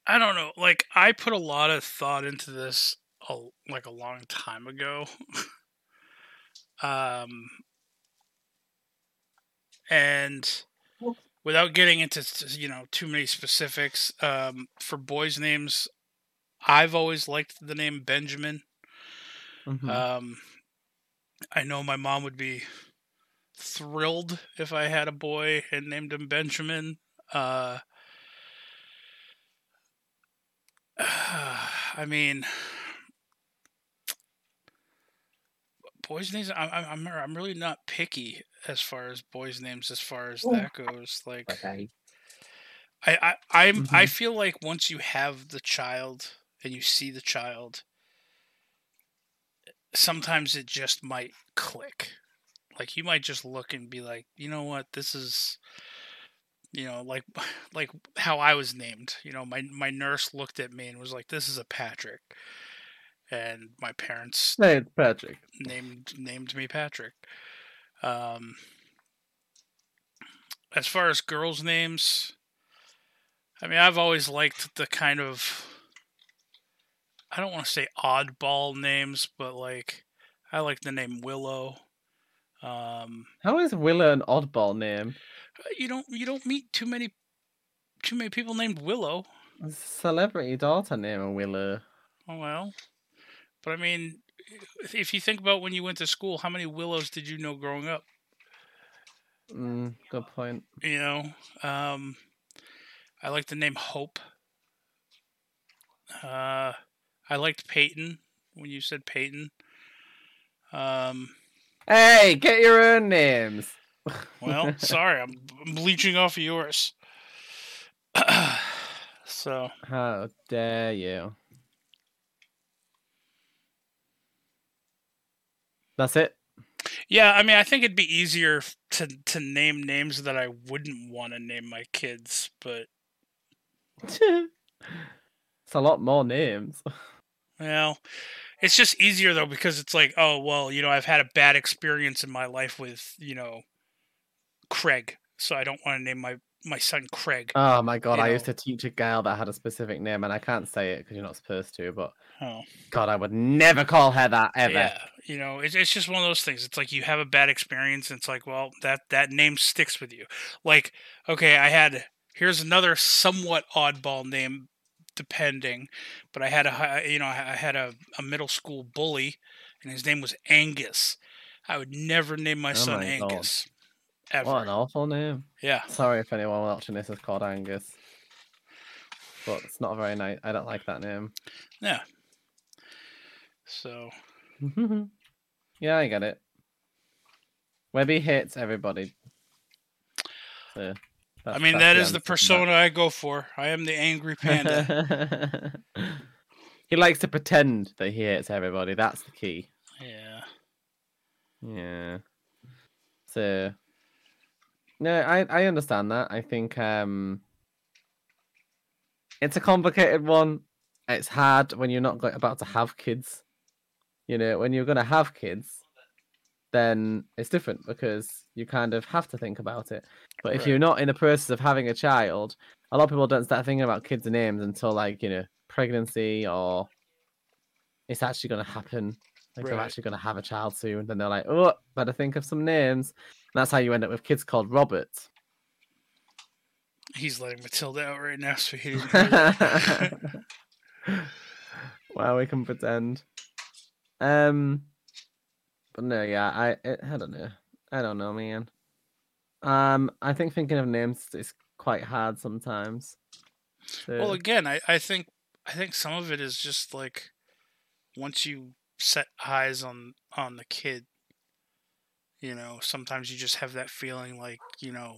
I don't know. Like I put a lot of thought into this a, like a long time ago. um and without getting into you know too many specifics um for boys names I've always liked the name Benjamin. Mhm. Um, I know my mom would be thrilled if I had a boy and named him Benjamin. Uh, I mean, boys' names. I'm I'm I'm really not picky as far as boys' names, as far as that goes. Like, Okay. I, I I'm I Mhm. feel like once you have the child and you see the child, sometimes it just might click. Like you might just look and be like, you know what, this is you know, like like how I was named. You know, my my nurse looked at me and was like, This is a Patrick and my parents Hey, it's Patrick. named named me Patrick. Um, as far as girls' names, I mean, I've always liked the kind of I don't want to say oddball names, but like I like the name Willow. Um, How is Willow an oddball name? you don't you don't meet too many too many people named Willow. Celebrity daughter named Willow. Oh well, but I mean, if you think about when you went to school, how many Willows did you know growing up? Mm, good point. you know um i like the name hope Uh, I liked Peyton when you said Peyton. Um, Hey, get your own names. well, sorry, I'm, I'm bleaching off of yours. so How dare you? That's it. yeah, I mean, I think it'd be easier to to name names that I wouldn't want to name my kids, but it's a lot more names. well, it's just easier though because it's like, oh well, you know, I've had a bad experience in my life with you know Craig, so I don't want to name my my son Craig. Oh my god, I used to teach a girl that had a specific name, and I can't say it because you're not supposed to. But Oh. God, I would never call her that ever. Yeah, you know, it's it's just one of those things. It's like you have a bad experience, and it's like, well, that that name sticks with you. Like, okay, I had here's another somewhat oddball name, depending, but I had a you know I had a, a middle school bully, and his name was Angus. I would never name my Oh son my. Angus. Ever. What an awful name. Yeah. Sorry if anyone watching this is called Angus, but it's not very nice. I don't like that name. Yeah. So yeah, I get it. Webby hates everybody. So, I mean that the is the persona I go for. I am the angry panda. he likes to pretend that he hates everybody. That's the key. yeah. Yeah. So no, I I understand that. I think um it's a complicated one. It's hard when you're not about to have kids. You know, when you're going to have kids, then it's different because you kind of have to think about it. But if you're not in the process of having a child, a lot of people don't start thinking about kids' names until like, you know, pregnancy or it's actually going to happen. Like they're Right. actually going to have a child soon. And then they're like, oh, better think of some names. And that's how you end up with kids called Robert. He's letting Matilda out right now, so he didn't well, we can pretend. Um, but no, yeah, I, it, I don't know, I don't know, man. Um, I think thinking of names is quite hard sometimes. Well, again, I, I think I think some of it is just like once you set eyes on on the kid, you know, sometimes you just have that feeling like you know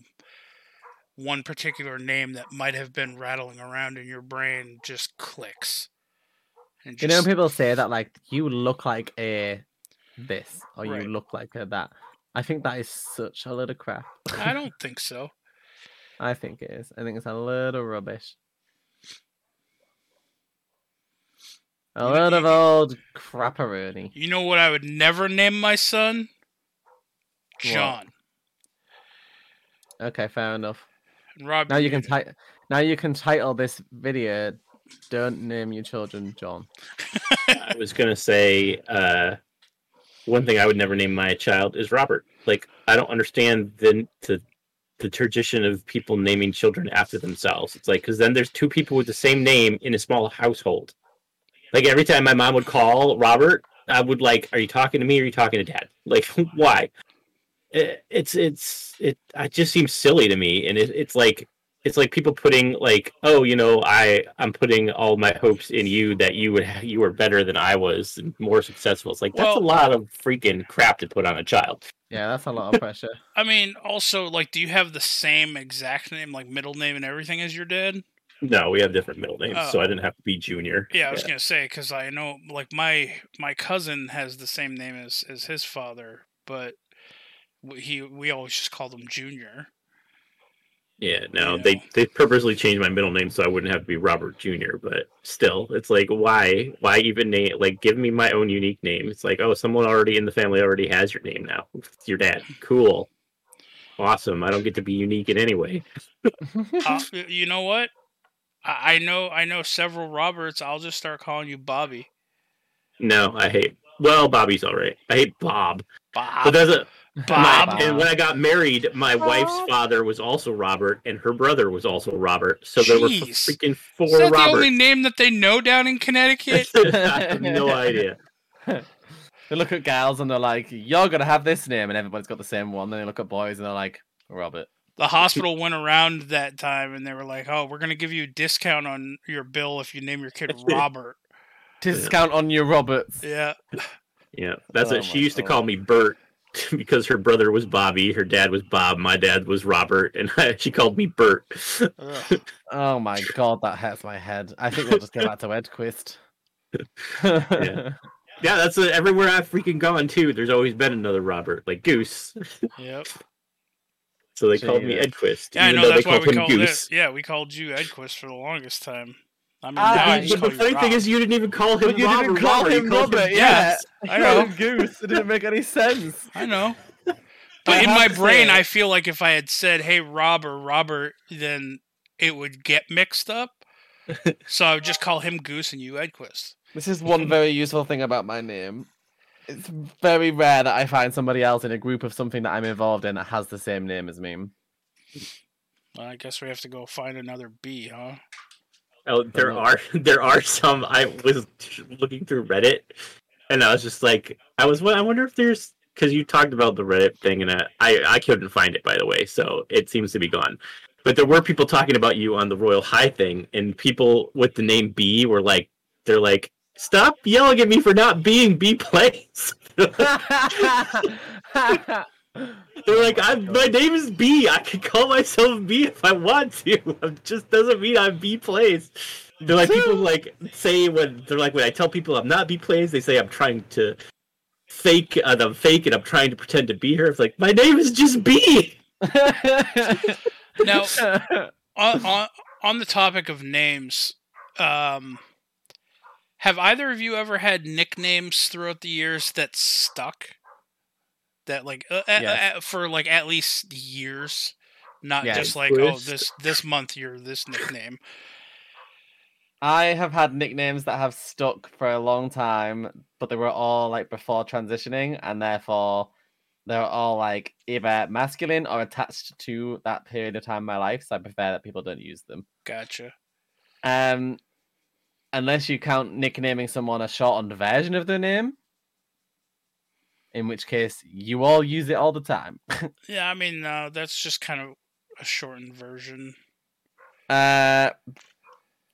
one particular name that might have been rattling around in your brain just clicks. And you know, just- people say that like you look like a this or Right. you look like a that. I think that is such a load of crap. I don't think so. I think it is. I think it's a little rubbish. A You- load of old crapperoni. You know what I would never name my son? What? John. Okay, fair enough. And Rob, Now you can ti- now you can title this video "Don't name your children John." I was gonna say uh, one thing I would never name my child is Robert. Like I don't understand the the, the tradition of people naming children after themselves. It's like because then there's two people with the same name in a small household. Like every time my mom would call Robert, I would like, "Are you talking to me? or Are you talking to Dad?" Like why? It, it's it's it. It just seems silly to me, and it, it's like it's like people putting like oh you know i i'm putting all my hopes in you that you would you were better than i was and more successful it's like that's Well- a lot of freaking crap to put on a child Yeah, that's a lot of pressure. I mean, also, like, do you have the same exact name, like middle name and everything, as your dad? no we have different middle names so Oh. i didn't have to be junior Yeah, I was gonna say because I know, like, my my cousin has the same name as as his father, but w- he we always just called him Junior. yeah no You they know. they purposely changed my middle name so i wouldn't have to be robert junior but still it's like why why even name like give me my own unique name it's like oh someone already in the family already has your name now it's your dad cool awesome i don't get to be unique in any way Uh, you know what? I, I know I know several Roberts. I'll just start calling you Bobby. No, I hate. Well, Bobby's all right. I hate Bob. Bob. But Bob. there's a Bob. my, and when I got married, my wife's father was also Robert, and her brother was also Robert. So there were f- Jeez. freaking Is four that the only name that they know down in Connecticut? I have no idea. they look at girls and they're like, "You're gonna have this name," and everybody's got the same one. Then they look at boys and they're like, "Robert." The hospital went around that time and they were like, "Oh, we're gonna give you a discount on your bill if you name your kid Robert." Discount on your Roberts. yeah, Yeah, that's Oh what she my used to call me Bert because her brother was Bobby, her dad was Bob, my dad was Robert, and she called me Bert. Oh my god, that hurts my head. I think we'll just go back to Edquist. Yeah. Yeah, that's uh, everywhere I've freaking gone too. There's always been another Robert, like Goose. yep. So they called me Jesus. Edquist, Yeah, I know. though they That's why called we him called Goose. it. Yeah, we called you Edquist for the longest time. I mean, ah, now but just but call the you funny thing is, you didn't even call him But you Robert. didn't call Robert, him Robert, Goose. yeah. I know. called Goose. It didn't make any sense. I know. I But in my brain, I feel like if I had said, "Hey, Rob" or Robert, then it would get mixed up. so I would just call him Goose and you Edquist. This is one very useful thing about my name. It's very rare that I find somebody else in a group of something that I'm involved in that has the same name as me. Well, I guess we have to go find another Bea, huh? Oh, there are there are some. I was looking through Reddit, and I was just like, I was. I wonder if there's because you talked about the Reddit thing, and I, I I couldn't find it by the way, so it seems to be gone. But there were people talking about you on the Royal High thing, and people with the name Bea were like, they're like, stop yelling at me for not being Bea plays. They're like, I'm, my name is Bea. I can call myself Bea if I want to. It just doesn't mean I'm Bea plays. They're like people like say when they're like when I tell people I'm not Bea plays, they say I'm trying to fake. Uh, I'm fake and I'm trying to pretend to be her. It's like my name is just Bea. Now, on, on on the topic of names, um, have either of you ever had nicknames throughout the years that stuck? That like uh, a- Yes. a- for like at least years, not Yes. just like oh this this month you're this nickname. I have had nicknames that have stuck for a long time, but they were all like before transitioning, and therefore they're all like either masculine or attached to that period of time in my life. So I prefer that people don't use them. Gotcha. Um, unless you count nicknaming someone a shortened version of their name, in which case you all use it all the time. Yeah, I mean uh, that's just kind of a shortened version. Uh,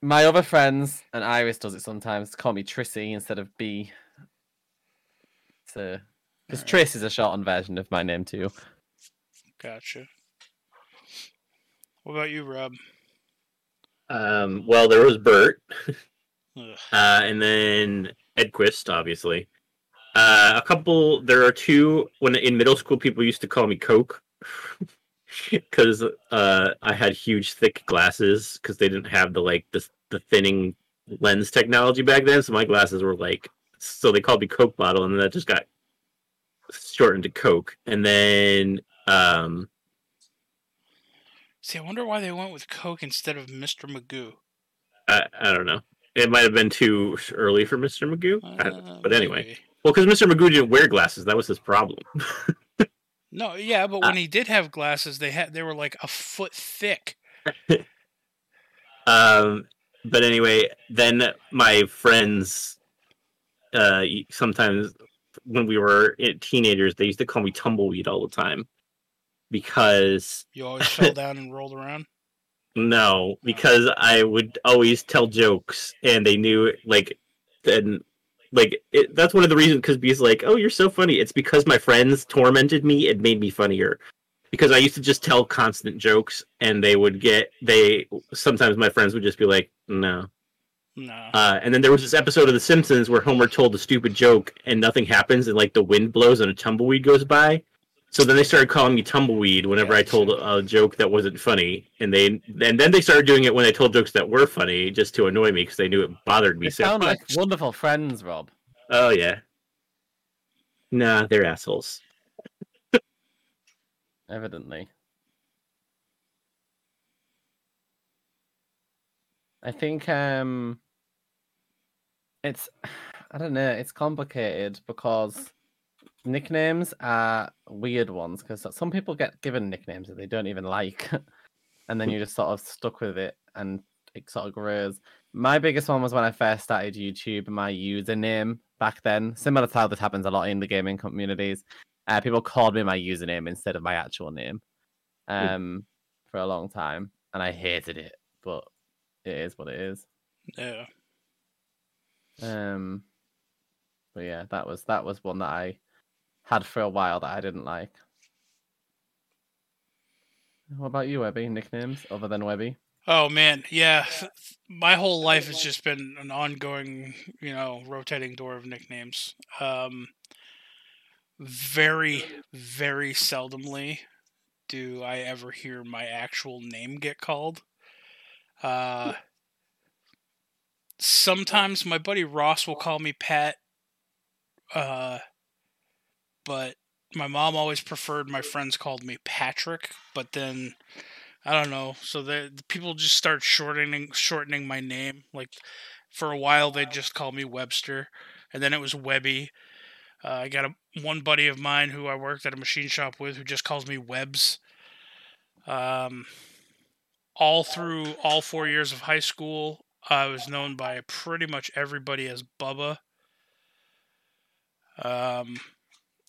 my other friends and Iris does it sometimes. Call me Trissy instead of Bea. So, because Alright. Triss is a shortened version of my name too. Gotcha. What about you, Rob? Um, well, there was Bert, uh, and then Edquist, obviously. Uh, a couple. There are two. When in middle school, people used to call me Coke because uh, I had huge, thick glasses because they didn't have the like the the thinning lens technology back then. So my glasses were like, so they called me Coke bottle, and then that just got shortened to Coke. And then um, See, I wonder why they went with Coke instead of Mr. Magoo. I, I don't know. It might have been too early for Mr. Magoo. Uh, but anyway. Well, because Mr. Magoo didn't wear glasses, that was his problem. No, yeah, but Uh when he did have glasses, they had they were like a foot thick. um, but anyway, then my friends, uh, sometimes when we were teenagers, they used to call me Tumbleweed all the time because You always fell down and rolled around. no, because I would always tell jokes, and they knew like then. Like it, that's one of the reasons because Bea's like, oh, you're so funny. It's because my friends tormented me. It made me funnier because I used to just tell constant jokes, and they would get they. Sometimes my friends would just be like, no, No. Uh, and then there was this episode of The Simpsons where Homer told a stupid joke and nothing happens, and like the wind blows and a tumbleweed goes by. So then they started calling me tumbleweed whenever I told a, joke that wasn't funny, and they and then they started doing it when I told jokes that were funny just to annoy me because they knew it bothered me We so sound much. like wonderful friends, Rob. Oh yeah. Nah, they're assholes. Evidently. I think um it's I don't know, it's complicated because nicknames are weird ones because some people get given nicknames that they don't even like and then you're just sort of stuck with it and it sort of grows. My biggest one was when I first started YouTube, my username back then, similar to how this happens a lot in the gaming communities. Uh, people called me my username instead of my actual name. um, for a long time, and I hated it. But it is what it is. Yeah. Um, but yeah, that was that was one that I had for a while that I didn't like. What about you, Webby? Nicknames other than Webby? Oh man, yeah. My whole life has just been an ongoing, you know, rotating door of nicknames. Um, very, very seldomly do I ever hear my actual name get called. Uh, sometimes my buddy Ross will call me Pat. Uh, but my mom always preferred my friends called me Patrick. But then I don't know. So the, the people just start shortening shortening my name. Like for a while, they just called me Webster, and then it was Webby. Uh, I got a one buddy of mine who I worked at a machine shop with who just calls me Webs. Um, all through all four years of high school, I was known by pretty much everybody as Bubba. Um,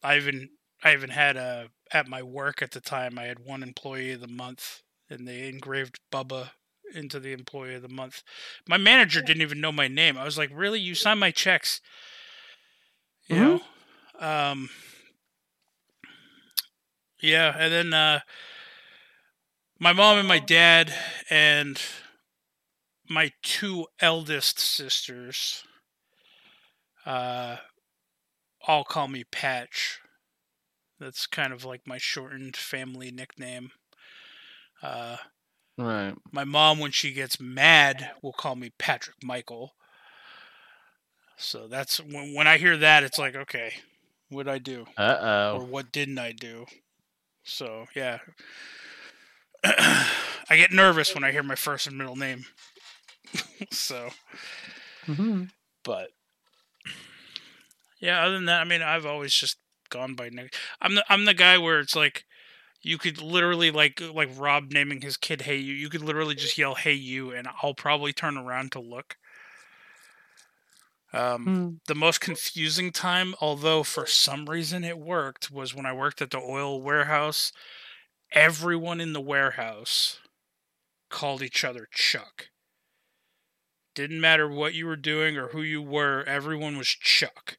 I even I even had a at my work at the time. I had one employee of the month, and they engraved Bubba into the employee of the month. My manager didn't even know my name. I was like, "Really? You sign my checks?" You Mhm. know. Um. Yeah, and then uh, my mom and my dad and my two eldest sisters uh, all call me Patch. That's kind of like my shortened family nickname. Uh, Right. my mom, when she gets mad, will call me Patrick Michael. So that's when when I hear that, it's like, okay, what'd I do, Uh or oh. what didn't I do? So yeah, I get nervous when I hear my first and middle name. so, Mm-hmm. but yeah, other than that, I mean, I've always just gone by nick. I'm the I'm the guy where it's like you could literally like like Rob naming his kid "Hey you." You could literally just yell "Hey you," and I'll probably turn around to look. Um, the most confusing time, although for some reason it worked, was when I worked at the oil warehouse. Everyone in the warehouse called each other Chuck. Didn't matter what you were doing or who you were, everyone was Chuck.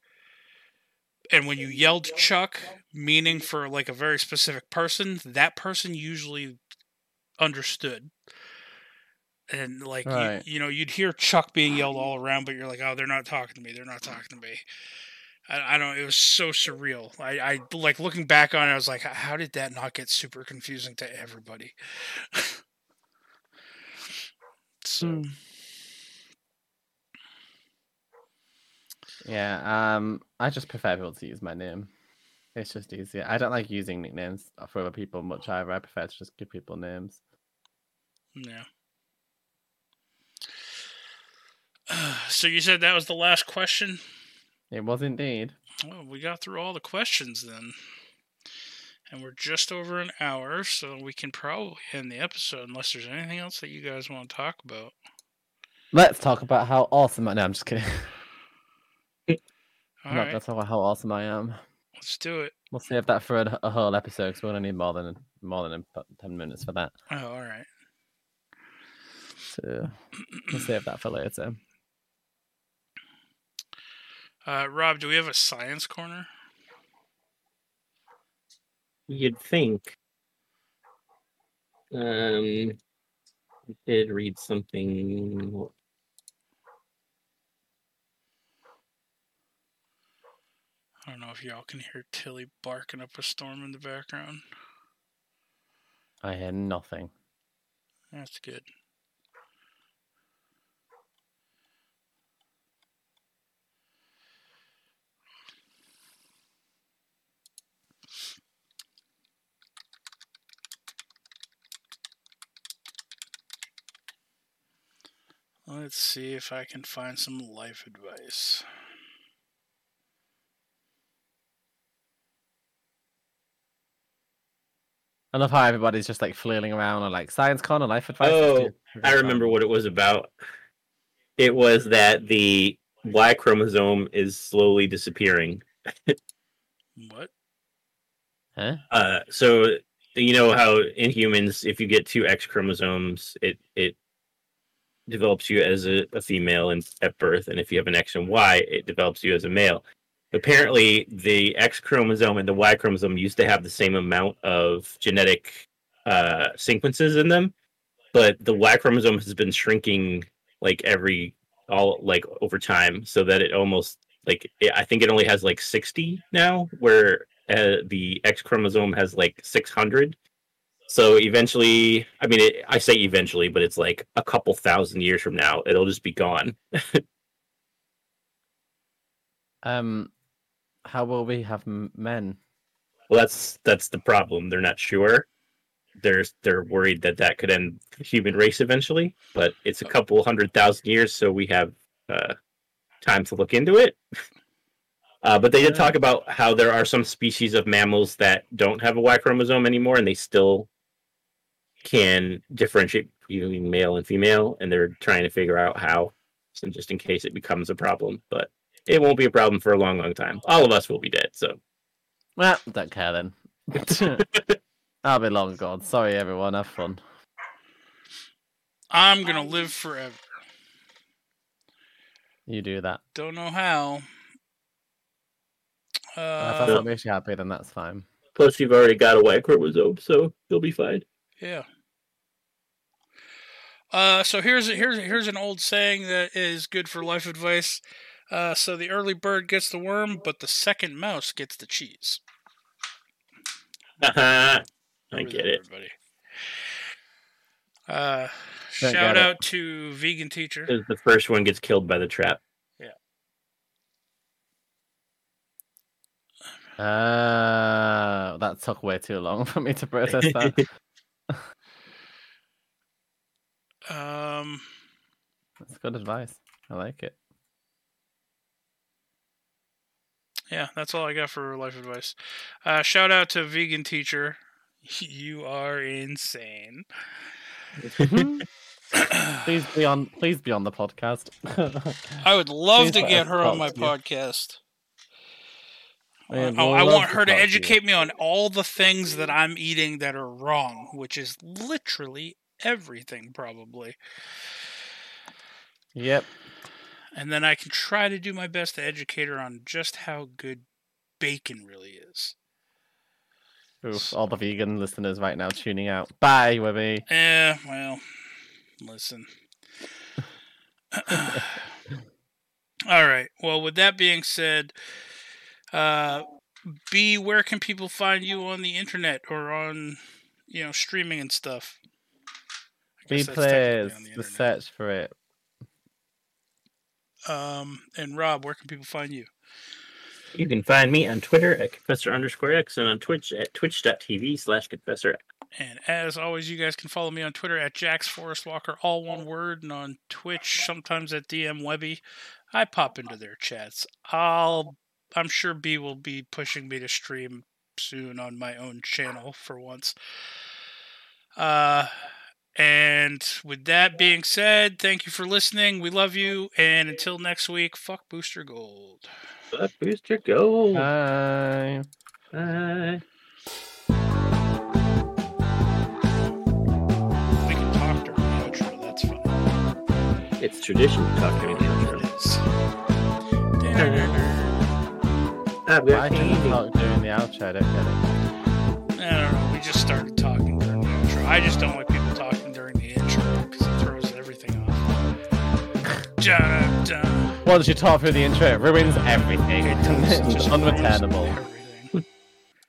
And when you yelled Chuck, meaning for like a very specific person, that person usually understood. And like Right. you, you know, you'd hear Chuck being yelled all around, but you're like, oh, they're not talking to me. They're not talking to me. I, I don't. It was so surreal. I, I like looking back on it. I was like, how did that not get super confusing to everybody? so Hmm. Yeah. Um. I just prefer people to use my name. It's just easier. I don't like using nicknames for other people much either. I prefer to just give people names. yeah. So you said that was the last question. It was indeed. Well, we got through all the questions then. And we're just over an hour, so we can probably end the episode unless there's anything else that you guys want to talk about. Let's talk about how awesome I. No, I'm just kidding. All I'm not right, gonna how awesome I am. let's do it. We'll save that for a, a whole episode because we're gonna need more than more than ten minutes for that. Oh, all right. So we'll save that for later. Uh, Rob, do we have a science corner? You'd think. Um, I did read something. I don't know if y'all can hear Tilly barking up a storm in the background. I hear nothing. That's good. Let's see if I can find some life advice. I love how everybody's just like flailing around on like science con or life advice. Oh, I remember what it was about. It was that the Y chromosome is slowly disappearing. What? Huh? Uh, so you know how in humans, if you get two X chromosomes, it it develops you as a, a female in, at birth, and if you have an X and Y, it develops you as a male. Apparently, the X chromosome and the Y chromosome used to have the same amount of genetic uh, sequences in them, but the Y chromosome has been shrinking like every all like over time, so that it almost like I think it only has like sixty now, where uh, the X chromosome has like six hundred. So eventually, I mean, it, I say eventually, but it's like a couple thousand years from now, it'll just be gone. Um, how will we have m- men? Well, that's that's the problem. They're not sure. They're they're worried that that could end the human race eventually, but it's a couple hundred thousand years, so we have uh, time to look into it. Uh, but they did talk about how there are some species of mammals that don't have a Y chromosome anymore, and they still can differentiate between male and female, and they're trying to figure out how. So just in case it becomes a problem, but it won't be a problem for a long, long time. All of us will be dead, so Well, don't care then. I'll be long gone. Sorry, everyone. Have fun. I'm gonna live forever. You do that. Don't know how. if Uh, that makes you happy, then that's fine. Plus, you've already got a Y chromosome, so you'll be fine. Yeah. Uh, so here's here's here's an old saying that is good for life advice. Uh, so the early bird gets the worm, but the second mouse gets the cheese. I get it. everybody? Uh, shout get it. out to vegan teacher. Because the first one gets killed by the trap. Yeah. Uh, that took way too long for me to process that. Um, That's good advice. I like it. Yeah, that's all I got for life advice. Uh, shout out to vegan teacher. You are insane. please be on. Please be on the podcast. I would love Please to get her on my podcast. We I, I want her to to you. educate me on all the things that I'm eating that are wrong, which is literally everything, probably. Yep. And then I can try to do my best to educate her on just how good bacon really is. Oof, all the vegan listeners right now tuning out. Bye, Webby. Yeah, well, listen. All right. Well, with that being said, uh, Bea, where can people find you on the internet or on, you know, streaming and stuff? I Be guess that's technically players. the The search for it. Um, and Rob, where can people find you? You can find me on Twitter at Confessor underscore X and on Twitch at twitch.tv slash Confessor X. And as always, you guys can follow me on Twitter at Jax Forest Walker, all one word, and on Twitch sometimes at DM Webby. I pop into their chats. I'll, I'm sure Bea will be pushing me to stream soon on my own channel for once. Uh, and with that being said, thank you for listening. We love you, and until next week, fuck Booster Gold. Fuck Booster Gold. Bye. Bye. We can talk during the outro. That's fine. It's tradition to talk during the outro. It is. I've Why got did you talk during the outro? I don't get it. I don't know. We just started talking during the intro. I just don't like people Once you talk through the intro, it ruins everything. It it's unreturnable.